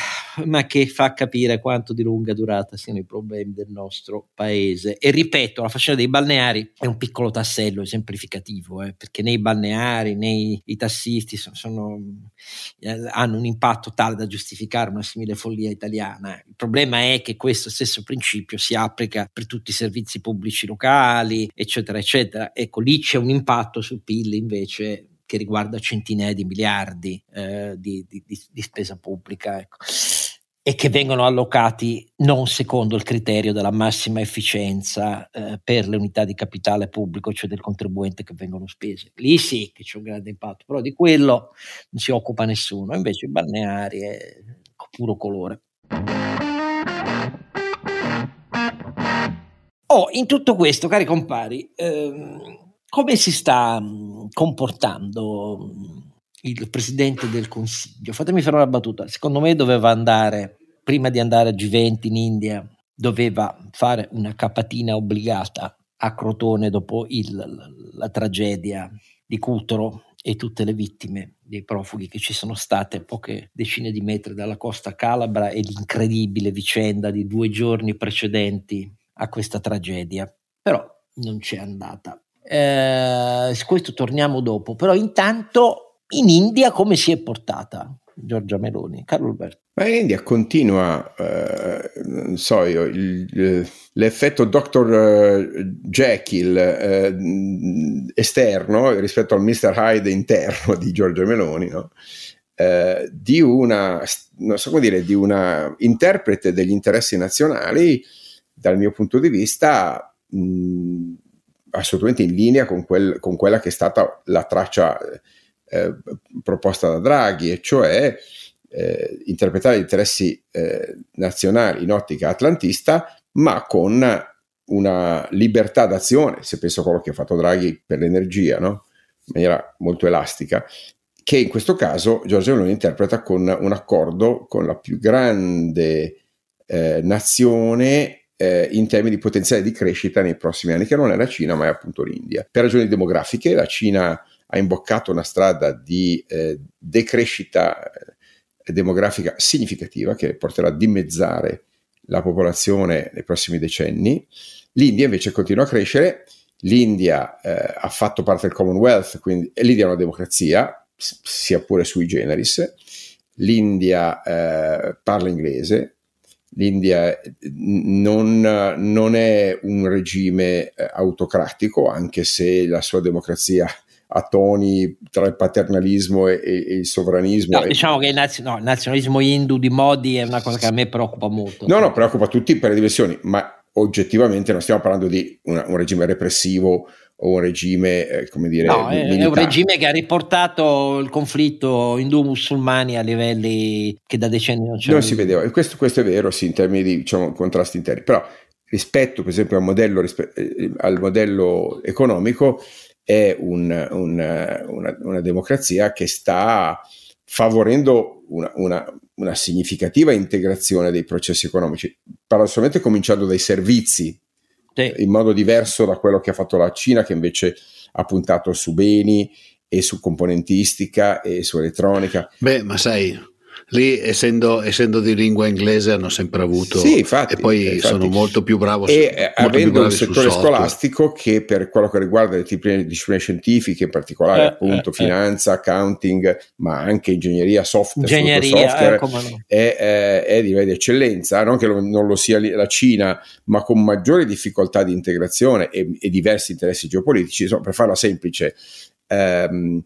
ma che fa capire quanto di lunga durata siano i problemi del nostro paese. E ripeto, la faccenda dei balneari è un piccolo tassello esemplificativo, eh, perché nei balneari, nei tassisti sono, sono, eh, hanno un impatto tale da giustificare una simile follia italiana. Il problema è che questo stesso principio si applica per tutti i servizi pubblici locali, eccetera, eccetera. Ecco, lì c'è un impatto sul PIL invece che riguarda centinaia di miliardi eh, di, di, di, spesa pubblica. Ecco e che vengono allocati non secondo il criterio della massima efficienza eh, per le unità di capitale pubblico, cioè del contribuente che vengono spese. Lì sì che c'è un grande impatto, però di quello non si occupa nessuno, invece i balneari è puro colore. Oh, in tutto questo, cari compari, ehm, come si sta mh, comportando mh, il presidente del consiglio. Fatemi fare una battuta. Secondo me doveva andare, prima di andare a G20 in India, doveva fare una capatina obbligata a Crotone dopo il, la, tragedia di Cutro e tutte le vittime dei profughi che ci sono state a poche decine di metri dalla costa calabra e l'incredibile vicenda di due giorni precedenti a questa tragedia. Però non c'è andata. Eh, su questo torniamo dopo, però intanto in India come si è portata Giorgia Meloni? Carlo Alberto. Ma in India continua, eh, non so io, il, l'effetto Dr. Eh, Jekyll eh, esterno rispetto al Mr. Hyde interno di Giorgia Meloni, no? eh, di una, non so come dire, di una interprete degli interessi nazionali, dal mio punto di vista, mh, assolutamente in linea con, quel, con, quella che è stata la traccia eh, proposta da Draghi, e cioè eh, interpretare gli interessi eh, nazionali in ottica atlantista, ma con una libertà d'azione, se penso a quello che ha fatto Draghi per l'energia, no? in maniera molto elastica, che in questo caso Giorgio Meloni interpreta con un accordo con la più grande eh, nazione eh, in termini di potenziale di crescita nei prossimi anni, che non è la Cina, ma è appunto l'India. Per ragioni demografiche, la Cina ha imboccato una strada di eh, decrescita eh, demografica significativa che porterà a dimezzare la popolazione nei prossimi decenni. L'India invece continua a crescere, l'India eh, ha fatto parte del Commonwealth, quindi l'India è una democrazia, sia pure sui generis, l'India eh, parla inglese, l'India non, non, è un regime eh, autocratico, anche se la sua democrazia a toni tra il paternalismo e, e il sovranismo. No, diciamo che il, naz- no, il, nazionalismo hindu di Modi è una cosa che a me preoccupa molto. No, no, preoccupa tutti per le dimensioni, ma oggettivamente non stiamo parlando di una, un regime repressivo o un regime, eh, come dire, no, è, è, un regime che ha riportato il conflitto indù-musulmani a livelli che da decenni non c'erano. Non si vedeva, questo, questo è vero, sì, in termini di diciamo, contrasti interni, però rispetto per esempio al modello, eh, al modello economico, è un, un, una, una, democrazia che sta favorendo una, una, una, significativa integrazione dei processi economici, paradossalmente cominciando dai servizi, sì. in modo diverso da quello che ha fatto la Cina, che invece ha puntato su beni e su componentistica e su elettronica. Beh, ma sai, lì essendo, essendo, di lingua inglese hanno sempre avuto sì, infatti, e poi infatti. sono molto più bravo e eh, avendo un settore scolastico che per quello che riguarda le discipline scientifiche in particolare eh, appunto eh, eh. finanza, accounting ma anche ingegneria software, ingegneria, software no. è, è, è, di livello di eccellenza non che lo, non lo sia la Cina ma con maggiori difficoltà di integrazione e, e diversi interessi geopolitici insomma, per farla semplice ehm,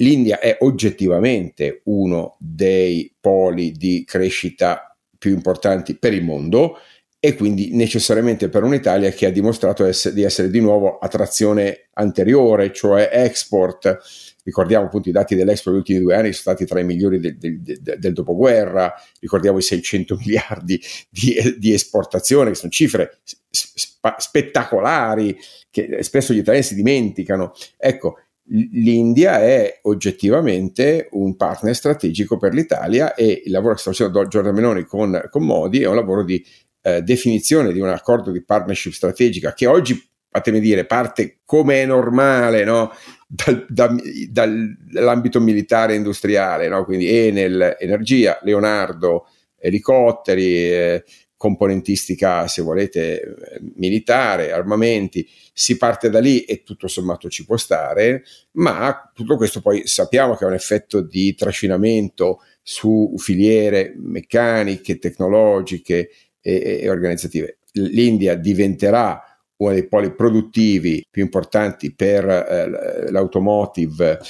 L'India è oggettivamente uno dei poli di crescita più importanti per il mondo e quindi necessariamente per un'Italia che ha dimostrato essere, di essere di nuovo a trazione anteriore, cioè export. Ricordiamo appunto i dati dell'Expo degli ultimi due anni sono stati tra i migliori del, del, del dopoguerra, ricordiamo i 600 miliardi di, di esportazione, che sono cifre sp- spettacolari che spesso gli italiani si dimenticano. Ecco, l'India è oggettivamente un partner strategico per l'Italia e il lavoro che sta facendo Giorgia Meloni con, con Modi è un lavoro di eh, definizione di un accordo di partnership strategica che oggi, fatemi dire, parte come è normale no? dal, da, dall'ambito militare e industriale, no? quindi Enel, energia, Leonardo, elicotteri, eh, componentistica, se volete, militare, armamenti, si parte da lì e tutto sommato ci può stare, ma tutto questo poi sappiamo che ha un effetto di trascinamento su filiere meccaniche, tecnologiche e, e organizzative. L'India diventerà uno dei poli produttivi più importanti per eh, l'automotive,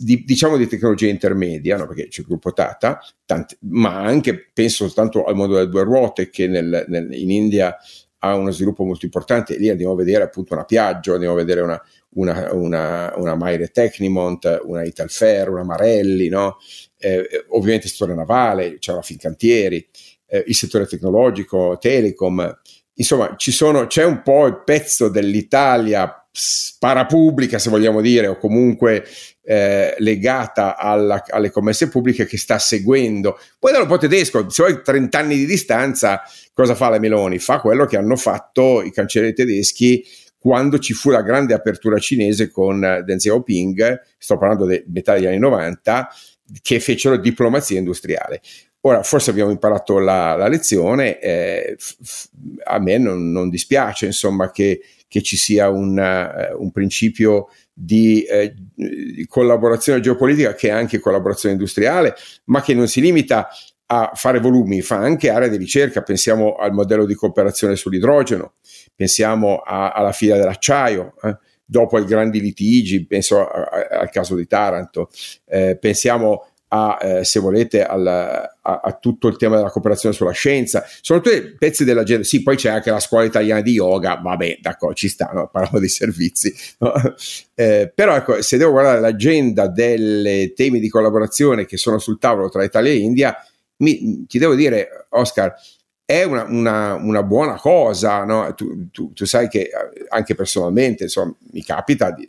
di, diciamo di tecnologia intermedia, no? perché c'è il gruppo Tata, tanti, ma anche penso soltanto al mondo delle due ruote che nel, nel, in India ha uno sviluppo molto importante. Lì andiamo a vedere appunto una Piaggio, andiamo a vedere una, una, una, una Maire Technimont, una Italfer, una Marelli, no? eh, ovviamente storia navale, c'è la Fincantieri, eh, il settore tecnologico, telecom, insomma, sono, c'è un po' il pezzo dell'Italia parapubblica, se vogliamo dire, o comunque eh, legata alla, alle commesse pubbliche che sta seguendo. Poi dallo po' tedesco, se vuoi 30 anni di distanza, cosa fa la Meloni? Fa quello che hanno fatto i cancellieri tedeschi quando ci fu la grande apertura cinese con Deng Xiaoping, sto parlando di metà degli anni 90, che fecero diplomazia industriale. Ora, forse abbiamo imparato la, la lezione, eh, f- a me non, non, dispiace insomma che, che ci sia un, uh, un principio di, eh, di, collaborazione geopolitica che è anche collaborazione industriale, ma che non si limita a fare volumi, fa anche area di ricerca, pensiamo al modello di cooperazione sull'idrogeno, pensiamo a, alla fila dell'acciaio. Eh dopo i grandi litigi, penso a, a, al caso di Taranto, eh, pensiamo a, eh, se volete, al, a, a, tutto il tema della cooperazione sulla scienza. Sono tutti pezzi dell'agenda. Sì, poi c'è anche la scuola italiana di yoga, vabbè, d'accordo, ci sta, no? parliamo di servizi. No? Eh, però ecco, se devo guardare l'agenda dei temi di collaborazione che sono sul tavolo tra Italia e India, mi, ti devo dire, Oscar, è una, una, una buona cosa, no? tu, tu, tu, sai che eh, anche personalmente insomma, mi capita, di,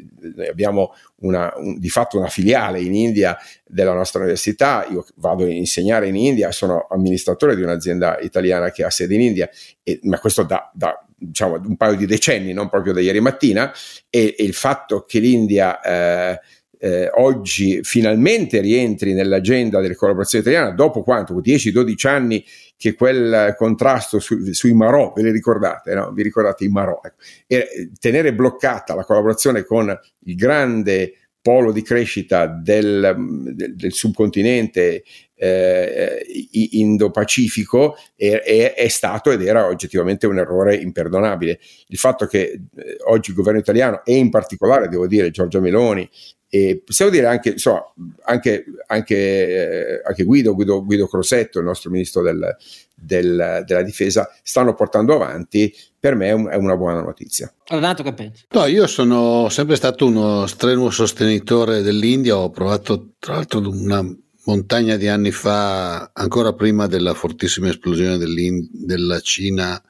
abbiamo una, un, di fatto una filiale in India della nostra università, io vado a insegnare in India, sono amministratore di un'azienda italiana che ha sede in India, e, ma questo da, da diciamo, un paio di decenni, non proprio da ieri mattina, e, e il fatto che l'India... Eh, eh, oggi finalmente rientri nell'agenda delle collaborazioni italiane dopo quanto? 10-12 anni che quel contrasto su, sui Marò, ve li ricordate, no? Vi ricordate i Marò? Ecco. E eh, tenere bloccata la collaborazione con il grande polo di crescita del, del, del subcontinente eh, indo-pacifico è, è, è, stato ed era oggettivamente un errore imperdonabile. Il fatto che eh, oggi il governo italiano e in particolare, devo dire, Giorgia Meloni e possiamo dire anche, insomma, anche, anche, eh, anche Guido, Guido, Guido, Crosetto, il nostro ministro del, del, della difesa, stanno portando avanti, per me è, un, è una buona notizia. Renato, che pensi? No, io sono sempre stato uno strenuo sostenitore dell'India, ho provato tra l'altro una montagna di anni fa, ancora prima della fortissima esplosione della Cina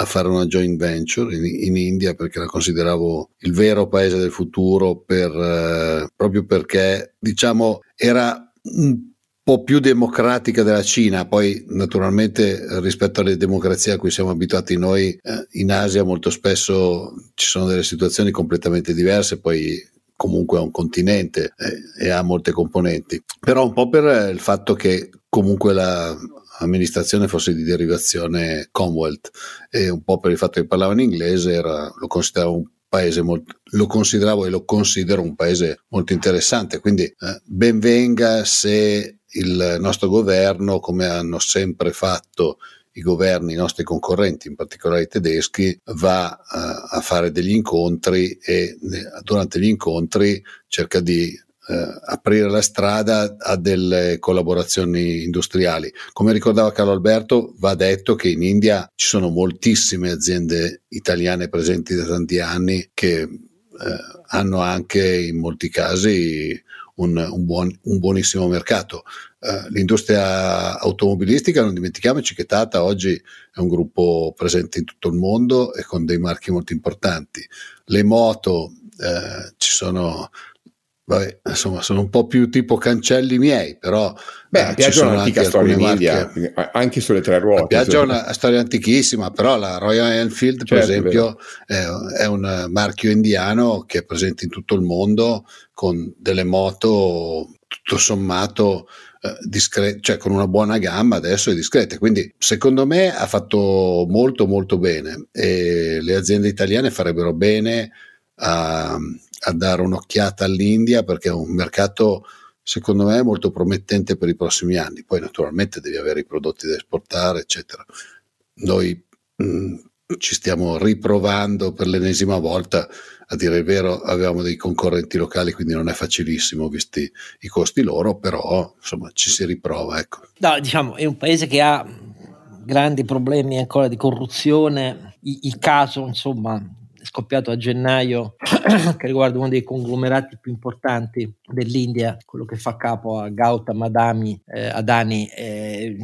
a fare una joint venture in, in, India perché la consideravo il vero paese del futuro per, eh, proprio perché diciamo era un po' più democratica della Cina, poi naturalmente rispetto alle democrazie a cui siamo abituati noi eh, in Asia molto spesso ci sono delle situazioni completamente diverse, poi comunque è un continente eh, e ha molte componenti, però un po' per il fatto che comunque la, amministrazione fosse di derivazione Commonwealth. E un po' per il fatto che parlava in inglese era, lo consideravo un paese molto, lo consideravo e lo considero un paese molto interessante. Quindi eh, ben venga se il nostro governo come hanno sempre fatto i governi, i nostri concorrenti, in particolare i tedeschi, va uh, a fare degli incontri e durante gli incontri cerca di eh, aprire la strada a delle collaborazioni industriali. Come ricordava Carlo Alberto, va detto che in India ci sono moltissime aziende italiane presenti da tanti anni che eh, hanno anche in molti casi un, un, buon, un buonissimo mercato. Uh, l'industria automobilistica, non dimentichiamoci che Tata oggi è un gruppo presente in tutto il mondo e con dei marchi molto importanti. Le moto, eh, ci sono Vabbè, insomma, sono un po' più tipo cancelli miei, però Beh, eh, ci sono un'antica storia in India, anche sulle tre ruote. Piaggio è una storia antichissima, però la Royal Enfield, per certo, esempio, è, è, un marchio indiano che è presente in tutto il mondo con delle moto tutto sommato eh, discrete, cioè con una buona gamma adesso è discrete. Quindi, secondo me, ha fatto molto, molto bene e le aziende italiane farebbero bene a a dare un'occhiata all'India perché è un mercato secondo me molto promettente per i prossimi anni. Poi naturalmente devi avere i prodotti da esportare, eccetera. Noi mh, mm, ci stiamo riprovando per l'ennesima volta, a dire il vero, avevamo dei concorrenti locali, quindi non è facilissimo visti i costi loro, però insomma ci si riprova. Ecco. No, diciamo, è un paese che ha grandi problemi ancora di corruzione. il caso, insomma, scoppiato a gennaio che riguarda uno dei conglomerati più importanti dell'India, quello che fa capo a Gautam Adami, eh, Adani, eh,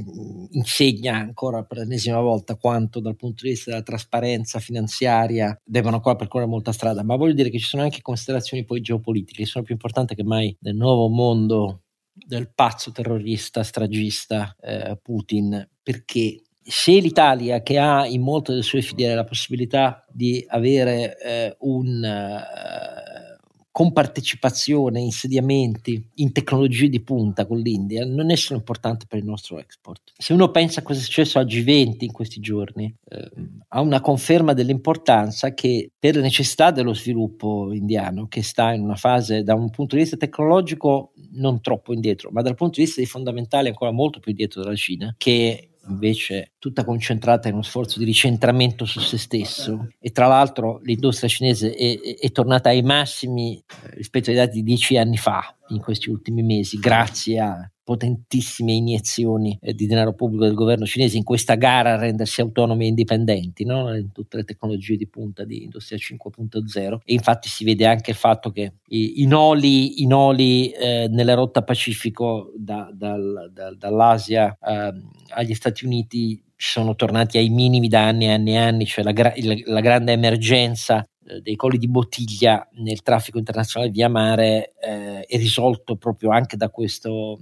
insegna ancora per l'ennesima volta quanto dal punto di vista della trasparenza finanziaria devono ancora percorrere molta strada, ma voglio dire che ci sono anche considerazioni poi geopolitiche, che sono più importanti che mai nel nuovo mondo del pazzo terrorista, stragista eh, Putin, perché se l'Italia, che ha in molte delle sue filiere la possibilità di avere eh, un eh, compartecipazione, insediamenti in tecnologie di punta con l'India, non è solo importante per il nostro export. Se uno pensa a cosa è successo a G20 in questi giorni, eh, ha una conferma dell'importanza che per le necessità dello sviluppo indiano, che sta in una fase da un punto di vista tecnologico non troppo indietro, ma dal punto di vista dei fondamentali ancora molto più indietro della Cina, che invece tutta concentrata in uno sforzo di ricentramento su se stesso. E tra l'altro l'industria cinese è, è, tornata ai massimi eh, rispetto ai dati di dieci anni fa in questi ultimi mesi grazie a potentissime iniezioni eh, di denaro pubblico del governo cinese in questa gara a rendersi autonomi e indipendenti no? in tutte le tecnologie di punta di Industria 5.0 e infatti si vede anche il fatto che i, i noli, i noli eh, nella rotta Pacifico da, dal, dal, dall'Asia eh, agli Stati Uniti sono tornati ai minimi da anni e anni e anni, cioè la, gra- la grande emergenza dei colli di bottiglia nel traffico internazionale via mare eh, è risolto proprio anche da questo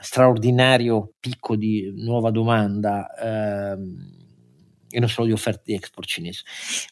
straordinario picco di nuova domanda ehm, e non solo di offerte di export cinese.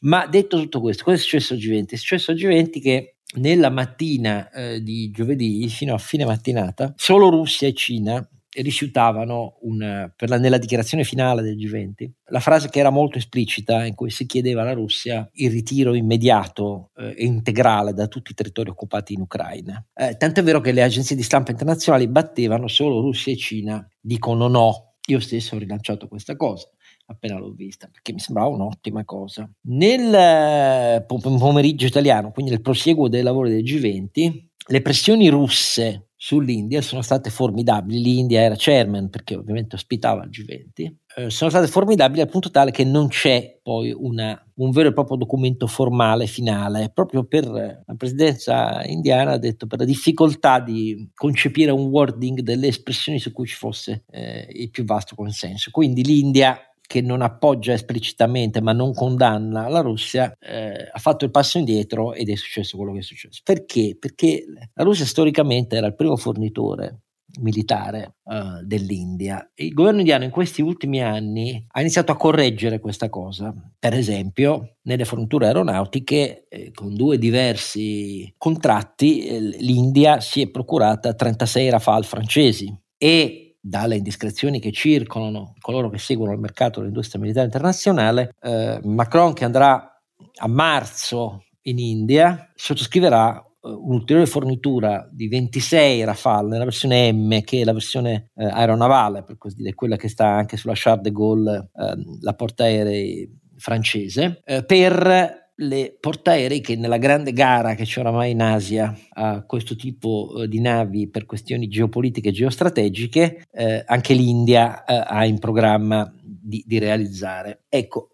Ma detto tutto questo, cosa è successo a G20? È successo a G20 che nella mattina eh, di giovedì, fino a fine mattinata, solo Russia e Cina rifiutavano una, la, nella dichiarazione finale del G20 la frase che era molto esplicita in cui si chiedeva alla Russia il ritiro immediato eh, e integrale da tutti i territori occupati in Ucraina. Eh, è vero che le agenzie di stampa internazionali battevano solo Russia e Cina, dicono no. Io stesso ho rilanciato questa cosa appena l'ho vista, perché mi sembrava un'ottima cosa. Nel eh, pomeriggio italiano, quindi nel prosieguo dei lavori del G20, le pressioni russe sull'India sono state formidabili. L'India era chairman perché ovviamente ospitava il G20. Eh, sono state formidabili al punto tale che non c'è poi una, un vero e proprio documento formale finale, proprio per la presidenza indiana ha detto per la difficoltà di concepire un wording delle espressioni su cui ci fosse eh, il più vasto consenso. Quindi l'India che non appoggia esplicitamente ma non condanna la Russia, eh, ha fatto il passo indietro ed è successo quello che è successo. Perché? Perché la Russia storicamente era il primo fornitore militare uh, dell'India. Il governo indiano in questi ultimi anni ha iniziato a correggere questa cosa. Per esempio, nelle forniture aeronautiche, eh, con due diversi contratti, eh, l'India si è procurata 36 Rafale francesi e dalle indiscrezioni che circolano, coloro che seguono il mercato dell'industria militare internazionale, eh, Macron che andrà a marzo in India sottoscriverà eh, un'ulteriore fornitura di 26 Rafale nella versione M, che è la versione eh, aeronavale, per così dire, quella che sta anche sulla Charles de Gaulle, eh, la portaerei francese, eh, per le portaerei che nella grande gara che c'è oramai in Asia a questo tipo eh, di navi per questioni geopolitiche e geostrategiche, eh, anche l'India eh, ha in programma di, di realizzare. Ecco,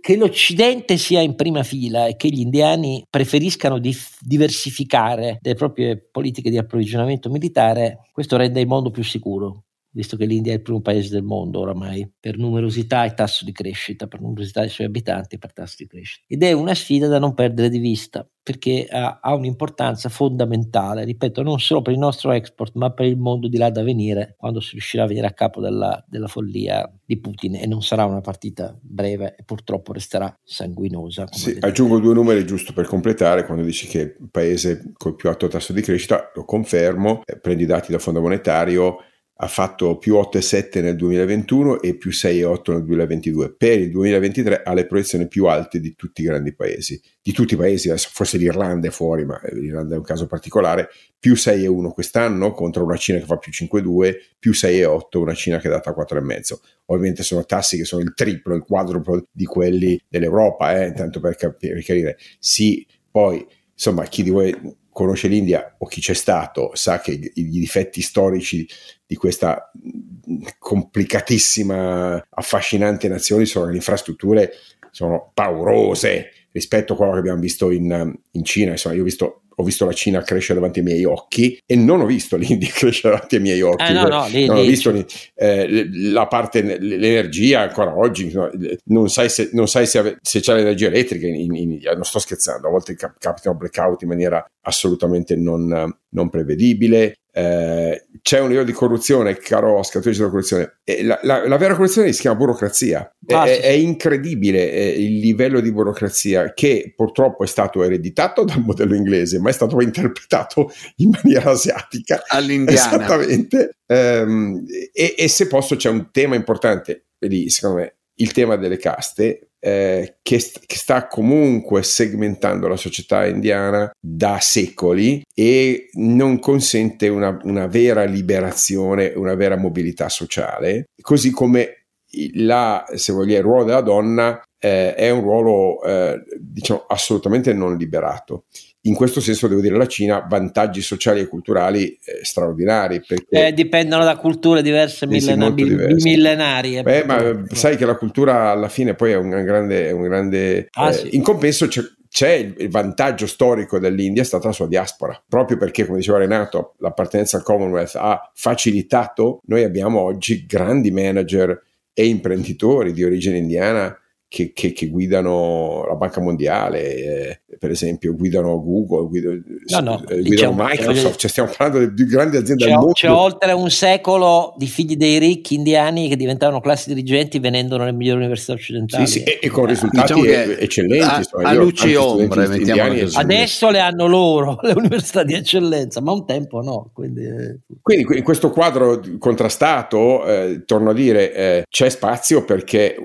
che l'Occidente sia in prima fila e che gli indiani preferiscano dif- diversificare le proprie politiche di approvvigionamento militare, questo rende il mondo più sicuro visto che l'India è il primo paese del mondo oramai per numerosità e tasso di crescita, per numerosità dei suoi abitanti e per tasso di crescita. Ed è una sfida da non perdere di vista perché ha, ha, un'importanza fondamentale, ripeto, non solo per il nostro export, ma per il mondo di là da venire, quando si riuscirà a venire a capo della, della follia di Putin e non sarà una partita breve e purtroppo resterà sanguinosa. Sì, aggiungo due numeri giusto per completare, quando dici che il paese col più alto tasso di crescita, lo confermo, eh, prendi i dati dal Fondo Monetario, ha fatto più 8,7 nel 2021 e più 6,8 nel 2022. Per il 2023 ha le proiezioni più alte di tutti i grandi paesi, di tutti i paesi, forse l'Irlanda è fuori, ma l'Irlanda è un caso particolare, più 6,1 quest'anno contro una Cina che fa più 5,2, più 6,8 una Cina che è data 4,5. Ovviamente sono tassi che sono il triplo, il quadruplo di quelli dell'Europa, eh, tanto per, capire, per chiarire. Sì, poi insomma chi di voi conosce l'India o chi c'è stato sa che i, difetti storici di questa complicatissima, affascinante nazione sono le infrastrutture, sono paurose rispetto a quello che abbiamo visto in, in Cina. Insomma, io ho visto ho visto la Cina crescere davanti ai miei occhi e non ho visto l'India crescere davanti ai miei occhi. Eh, no, no, lì, non lì, ho visto eh, la parte, l'energia ancora oggi, non sai se, non sai se, se c'è l'energia elettrica in, in, in, non sto scherzando, a volte cap- capitano blackout in maniera assolutamente non, non prevedibile. Eh, c'è un livello di corruzione, caro scatolista della corruzione. La, la, la, vera corruzione si chiama burocrazia. Ah, è, sì. è, incredibile eh, il livello di burocrazia che purtroppo è stato ereditato dal modello inglese, ma è stato interpretato in maniera asiatica. All'indiana. Esattamente. Um, e, e, se posso c'è un tema importante lì, secondo me, il tema delle caste eh, che, st- che, sta comunque segmentando la società indiana da secoli e non consente una, una vera liberazione, una vera mobilità sociale, così come la, se vogliamo, il ruolo della donna eh, è un ruolo eh, diciamo assolutamente non liberato in questo senso devo dire la Cina vantaggi sociali e culturali eh, straordinari perché eh, dipendono da culture diverse millena- millenarie Beh, ma sai che la cultura alla fine poi è un grande, un grande ah, eh, sì. in compenso c'è, c'è il vantaggio storico dell'India è stata la sua diaspora, proprio perché, come diceva Renato, l'appartenenza al Commonwealth ha facilitato, noi abbiamo oggi grandi manager e imprenditori di origine indiana che, che, che, guidano la Banca Mondiale, eh, per esempio, guidano Google, guidano, no, no, eh, guidano diciamo, Microsoft, cioè stiamo parlando delle più grandi aziende c'è, del mondo. C'è oltre un secolo di figli dei ricchi indiani che diventavano classi dirigenti venendo nelle migliori università occidentali. Sì, sì, e, e, con risultati diciamo eccellenti. A, insomma, a luci e ombre, Adesso le hanno loro le università di eccellenza, ma un tempo no. Quindi, eh. quindi in questo quadro contrastato, eh, torno a dire, eh, c'è spazio perché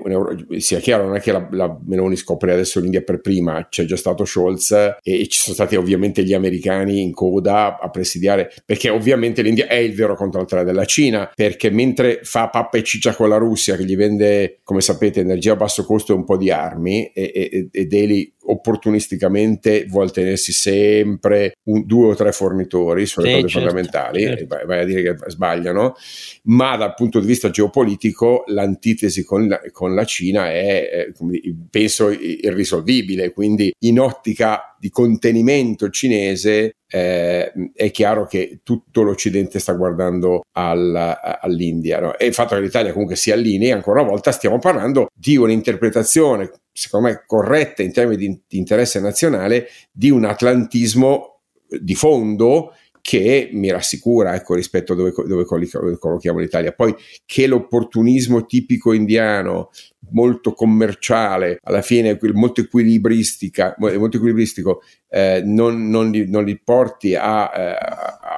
sia chiaro, non è che la, la, Meloni scopre adesso l'India per prima, c'è già stato Scholz e ci sono stati ovviamente gli americani in coda a presidiare, perché ovviamente l'India è il vero controllore della Cina, perché mentre fa pappa e ciccia con la Russia che gli vende, come sapete, energia a basso costo e un po' di armi e, e, e Delhi opportunisticamente vuole tenersi sempre un, due o tre fornitori sulle sì, cose certo, fondamentali, certo. Vai, a dire che sbagliano, ma dal punto di vista geopolitico l'antitesi con la, con la Cina è, è, penso, irrisolvibile, quindi in ottica di contenimento cinese eh, è chiaro che tutto l'Occidente sta guardando al, all'India no? e il fatto che l'Italia comunque si allinei ancora una volta stiamo parlando di un'interpretazione secondo me corretta in termini di, di interesse nazionale di un atlantismo di fondo che mi rassicura ecco, rispetto a dove, dove collochiamo l'Italia. Poi che l'opportunismo tipico indiano, molto commerciale, alla fine molto, equilibristica, molto equilibristico, eh, non, non, li, non, li, porti a, eh,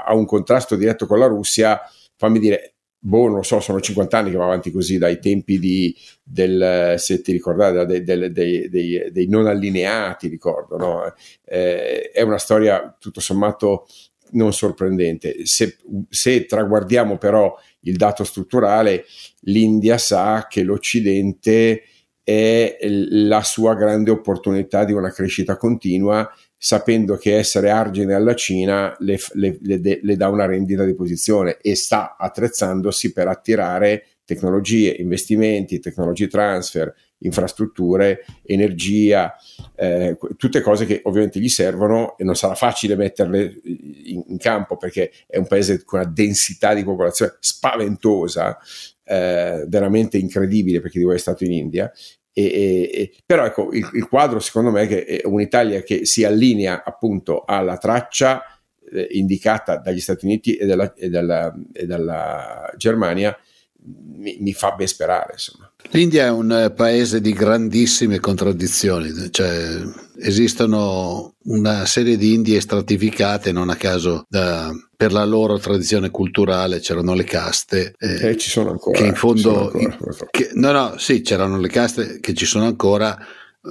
a un contrasto diretto con la Russia, fammi dire, boh, non lo so, sono 50 anni che va avanti così, dai tempi di, del, se ti ricordate, dei, dei, dei, dei non allineati, ricordo, no? eh, è una storia tutto sommato non sorprendente. Se, se traguardiamo però il dato strutturale, l'India sa che l'Occidente è la sua grande opportunità di una crescita continua, sapendo che essere argine alla Cina le, le, le, le dà una rendita di posizione e sta attrezzandosi per attirare tecnologie, investimenti, tecnologie transfer, infrastrutture, energia, eh, tutte cose che ovviamente gli servono e non sarà facile metterle in, in campo perché è un paese con una densità di popolazione spaventosa, eh, veramente incredibile per chi di voi è stato in India. E, e, però ecco, il, il, quadro secondo me è un'Italia che si allinea appunto alla traccia eh, indicata dagli Stati Uniti e dalla, e dalla, e dalla Germania mi, mi, fa ben sperare. Insomma. L'India è un eh, paese di grandissime contraddizioni, cioè esistono una serie di Indie stratificate, non a caso da, per la loro tradizione culturale c'erano le caste. Eh, eh, ci sono ancora. Che in fondo... Ancora, che, no, no, sì, c'erano le caste che ci sono ancora,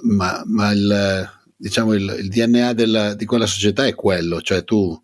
ma, ma il, diciamo il, il DNA della, di quella società è quello, cioè tu,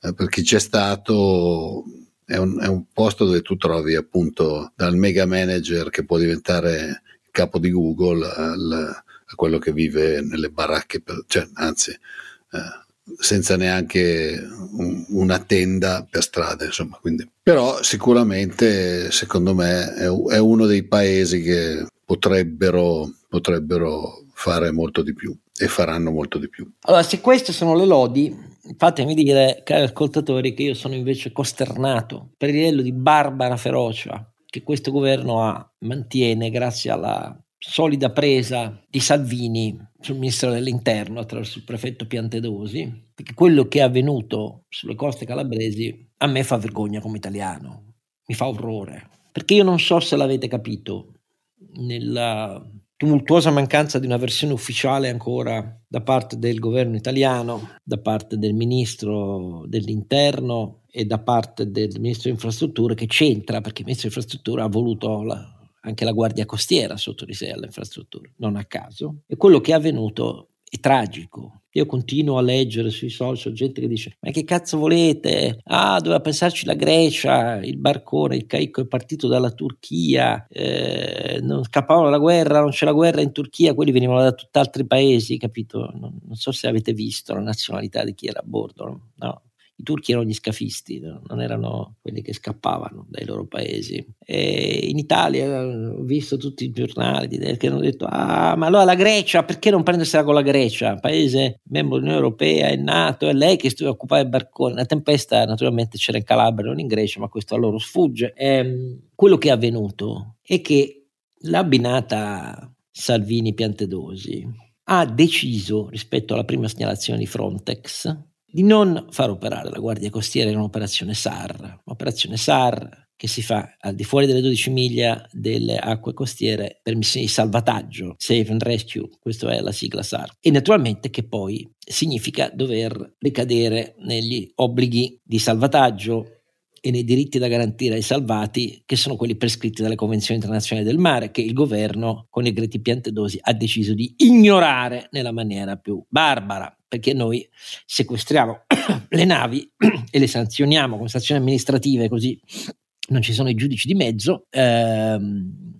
eh, per chi c'è stato è un, è un, posto dove tu trovi appunto dal mega manager che può diventare capo di Google al, a quello che vive nelle baracche, per, cioè, anzi, eh, senza neanche un, una tenda per strada, insomma. Quindi. Però sicuramente, secondo me, è, è uno dei paesi che potrebbero, potrebbero fare molto di più e faranno molto di più. Allora, se queste sono le lodi, fatemi dire, cari ascoltatori, che io sono invece costernato per il livello di barbara ferocia che questo governo ha, mantiene grazie alla solida presa di Salvini sul ministro dell'interno attraverso il prefetto Piantedosi, perché quello che è avvenuto sulle coste calabresi a me fa vergogna come italiano, mi fa orrore, perché io non so se l'avete capito, nella tumultuosa mancanza di una versione ufficiale ancora da parte del governo italiano, da parte del ministro dell'interno e da parte del ministro delle infrastrutture che c'entra perché il ministro delle infrastrutture ha voluto la, anche la guardia costiera sotto di sé alle infrastrutture, non a caso. E quello che è avvenuto è tragico. Io continuo a leggere sui social gente che dice: Ma che cazzo volete? Ah, doveva pensarci la Grecia, il barcone, il caico è partito dalla Turchia, eh, non scappavano dalla guerra, non c'è la guerra in Turchia, quelli venivano da tutt'altri paesi, capito? Non, non so se avete visto la nazionalità di chi era a bordo, no? I turchi erano gli scafisti, no? non erano quelli che scappavano dai loro paesi. E in Italia ho visto tutti i giornali che hanno detto: Ah, ma allora la Grecia, perché non prendersela con la Grecia? Paese membro dell'Unione Europea, è nato, è lei che deve occupare il barcone. La tempesta naturalmente c'era in Calabria, non in Grecia, ma questo a loro sfugge. E, ehm, quello che è avvenuto è che l'abbinata Salvini-Piantedosi ha deciso rispetto alla prima segnalazione di Frontex di non far operare la Guardia Costiera in un'operazione SAR, un'operazione SAR che si fa al di fuori delle 12 miglia delle acque costiere per missioni di salvataggio, Save and Rescue, questa è la sigla SAR, e naturalmente che poi significa dover ricadere negli obblighi di salvataggio e nei diritti da garantire ai salvati, che sono quelli prescritti dalle convenzioni internazionali del mare, che il governo con i greti piantedosi ha deciso di ignorare nella maniera più barbara perché noi sequestriamo le navi e le sanzioniamo con sanzioni amministrative, così non ci sono i giudici di mezzo, ehm,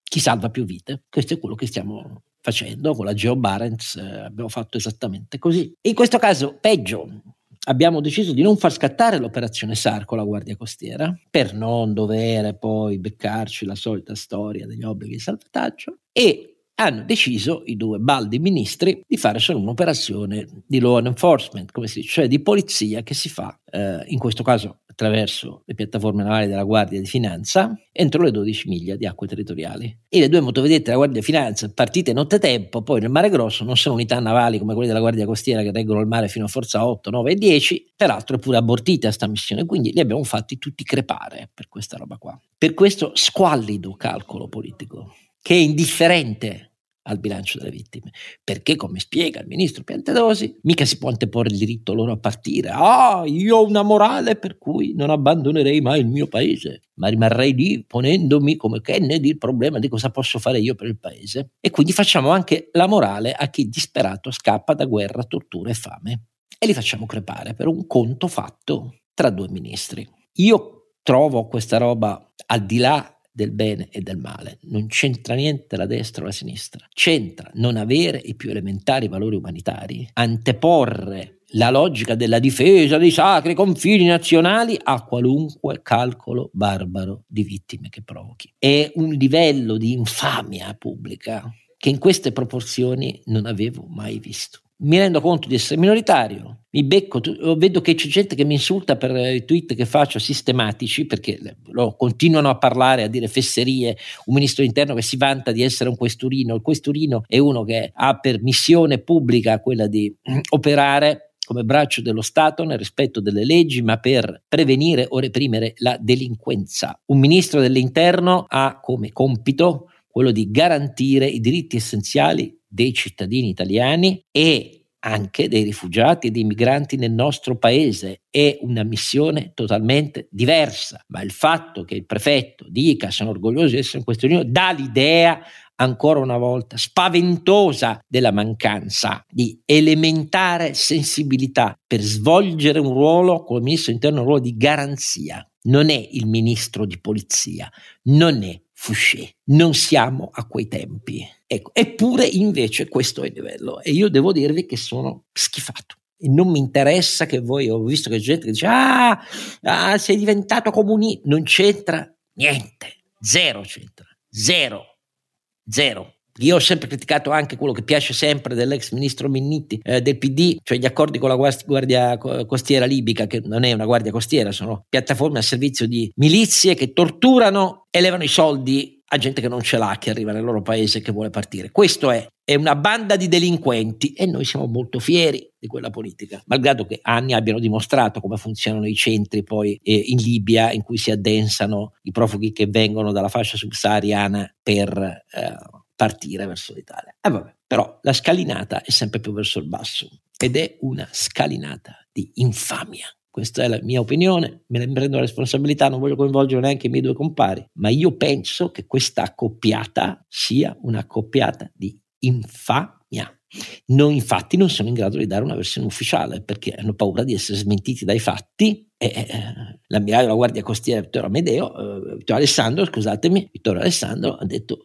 chi salva più vite. Questo è quello che stiamo facendo con la Geo Barents, eh, abbiamo fatto esattamente così. In questo caso, peggio, abbiamo deciso di non far scattare l'operazione SAR con la Guardia Costiera per non dover poi beccarci la solita storia degli obblighi di salvataggio e hanno deciso i due baldi ministri di fare solo un'operazione di law enforcement, come si dice, cioè di polizia che si fa eh, in questo caso attraverso le piattaforme navali della Guardia di Finanza entro le 12 miglia di acque territoriali. E le due motovedette della Guardia di Finanza partite nottetempo, poi nel Mare Grosso non sono unità navali come quelle della Guardia Costiera che reggono il mare fino a forza 8, 9 e 10, peraltro è pure abortite a sta missione, quindi li abbiamo fatti tutti crepare per questa roba qua. Per questo squallido calcolo politico che è indifferente al bilancio delle vittime. Perché, come spiega il ministro Piantedosi, mica si può anteporre il diritto loro a partire. Ah, io ho una morale per cui non abbandonerei mai il mio paese, ma rimarrei lì ponendomi come Kennedy il problema di cosa posso fare io per il paese. E quindi facciamo anche la morale a chi disperato scappa da guerra, tortura e fame. E li facciamo crepare per un conto fatto tra due ministri. Io trovo questa roba al di là del bene e del male. Non c'entra niente la destra o la sinistra. C'entra non avere i più elementari valori umanitari, anteporre la logica della difesa dei sacri confini nazionali a qualunque calcolo barbaro di vittime che provochi. È un livello di infamia pubblica che in queste proporzioni non avevo mai visto mi rendo conto di essere minoritario, mi becco, vedo che c'è gente che mi insulta per i tweet che faccio sistematici perché continuano a parlare, a dire fesserie, un ministro interno che si vanta di essere un questurino, il questurino è uno che ha per missione pubblica quella di operare come braccio dello Stato nel rispetto delle leggi, ma per prevenire o reprimere la delinquenza. Un ministro dell'interno ha come compito quello di garantire i diritti essenziali dei cittadini italiani e anche dei rifugiati e dei migranti nel nostro paese. È una missione totalmente diversa, ma il fatto che il prefetto dica sono orgoglioso di essere in questo unione dà l'idea ancora una volta spaventosa della mancanza di elementare sensibilità per svolgere un ruolo come ministro interno, un ruolo di garanzia. Non è il ministro di polizia, non è Fouché. Non siamo a quei tempi. Ecco, eppure invece questo è il livello e io devo dirvi che sono schifato. E non mi interessa che voi, ho visto che gente dice, ah, ah sei diventato comunista. Non c'entra niente, zero c'entra, zero, zero. Io ho sempre criticato anche quello che piace sempre dell'ex ministro Minniti eh, del PD, cioè gli accordi con la guardia costiera libica, che non è una guardia costiera, sono piattaforme a servizio di milizie che torturano e levano i soldi a gente che non ce l'ha, che arriva nel loro paese e che vuole partire. Questo è, è una banda di delinquenti e noi siamo molto fieri di quella politica, malgrado che anni abbiano dimostrato come funzionano i centri poi eh, in Libia in cui si addensano i profughi che vengono dalla fascia subsahariana per... Eh, partire verso l'Italia. Eh vabbè, però la scalinata è sempre più verso il basso ed è una scalinata di infamia. Questa è la mia opinione, me ne prendo la responsabilità, non voglio coinvolgere neanche i miei due compari, ma io penso che questa accoppiata sia un'accoppiata di infamia. Non, infatti non sono in grado di dare una versione ufficiale perché hanno paura di essere smentiti dai fatti e eh, l'ammiraglio della Guardia Costiera Vittorio Amedeo, eh, Vittorio Alessandro, scusatemi, Vittorio Alessandro ha detto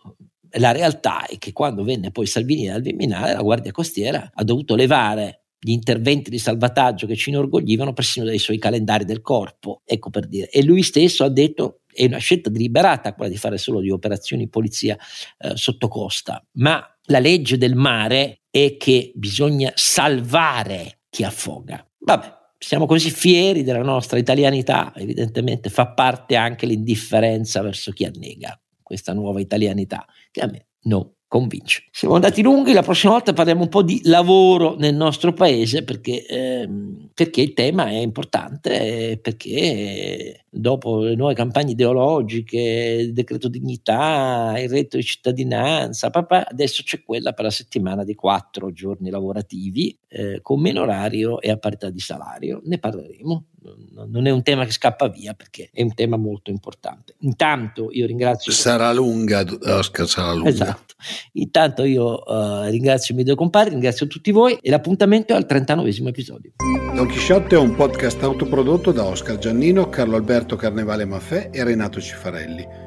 la realtà è che quando venne poi Salvini dal Viminale, la Guardia Costiera ha dovuto levare gli interventi di salvataggio che ci inorgoglivano persino dai suoi calendari del corpo, ecco per dire. E lui stesso ha detto è una scelta deliberata quella di fare solo di operazioni polizia eh, sotto costa, ma la legge del mare è che bisogna salvare chi affoga. Vabbè, siamo così fieri della nostra italianità, evidentemente fa parte anche l'indifferenza verso chi annega questa nuova italianità, che a me non convince. Siamo andati lunghi, la prossima volta parliamo un po' di lavoro nel nostro paese perché, ehm, perché il tema è importante, perché dopo le nuove campagne ideologiche, il decreto dignità, il reddito di cittadinanza, papà, adesso c'è quella per la settimana di quattro giorni lavorativi eh, con meno orario e a parità di salario. Ne parleremo non è un tema che scappa via perché è un tema molto importante. Intanto io ringrazio. Sarà lunga, Oscar, sarà lunga. Esatto. Intanto io uh, ringrazio i miei due compari, ringrazio tutti voi e l'appuntamento è al 39 episodio. Don Chisciotte è un podcast autoprodotto da Oscar Giannino, Carlo Alberto Carnevale Maffè e Renato Cifarelli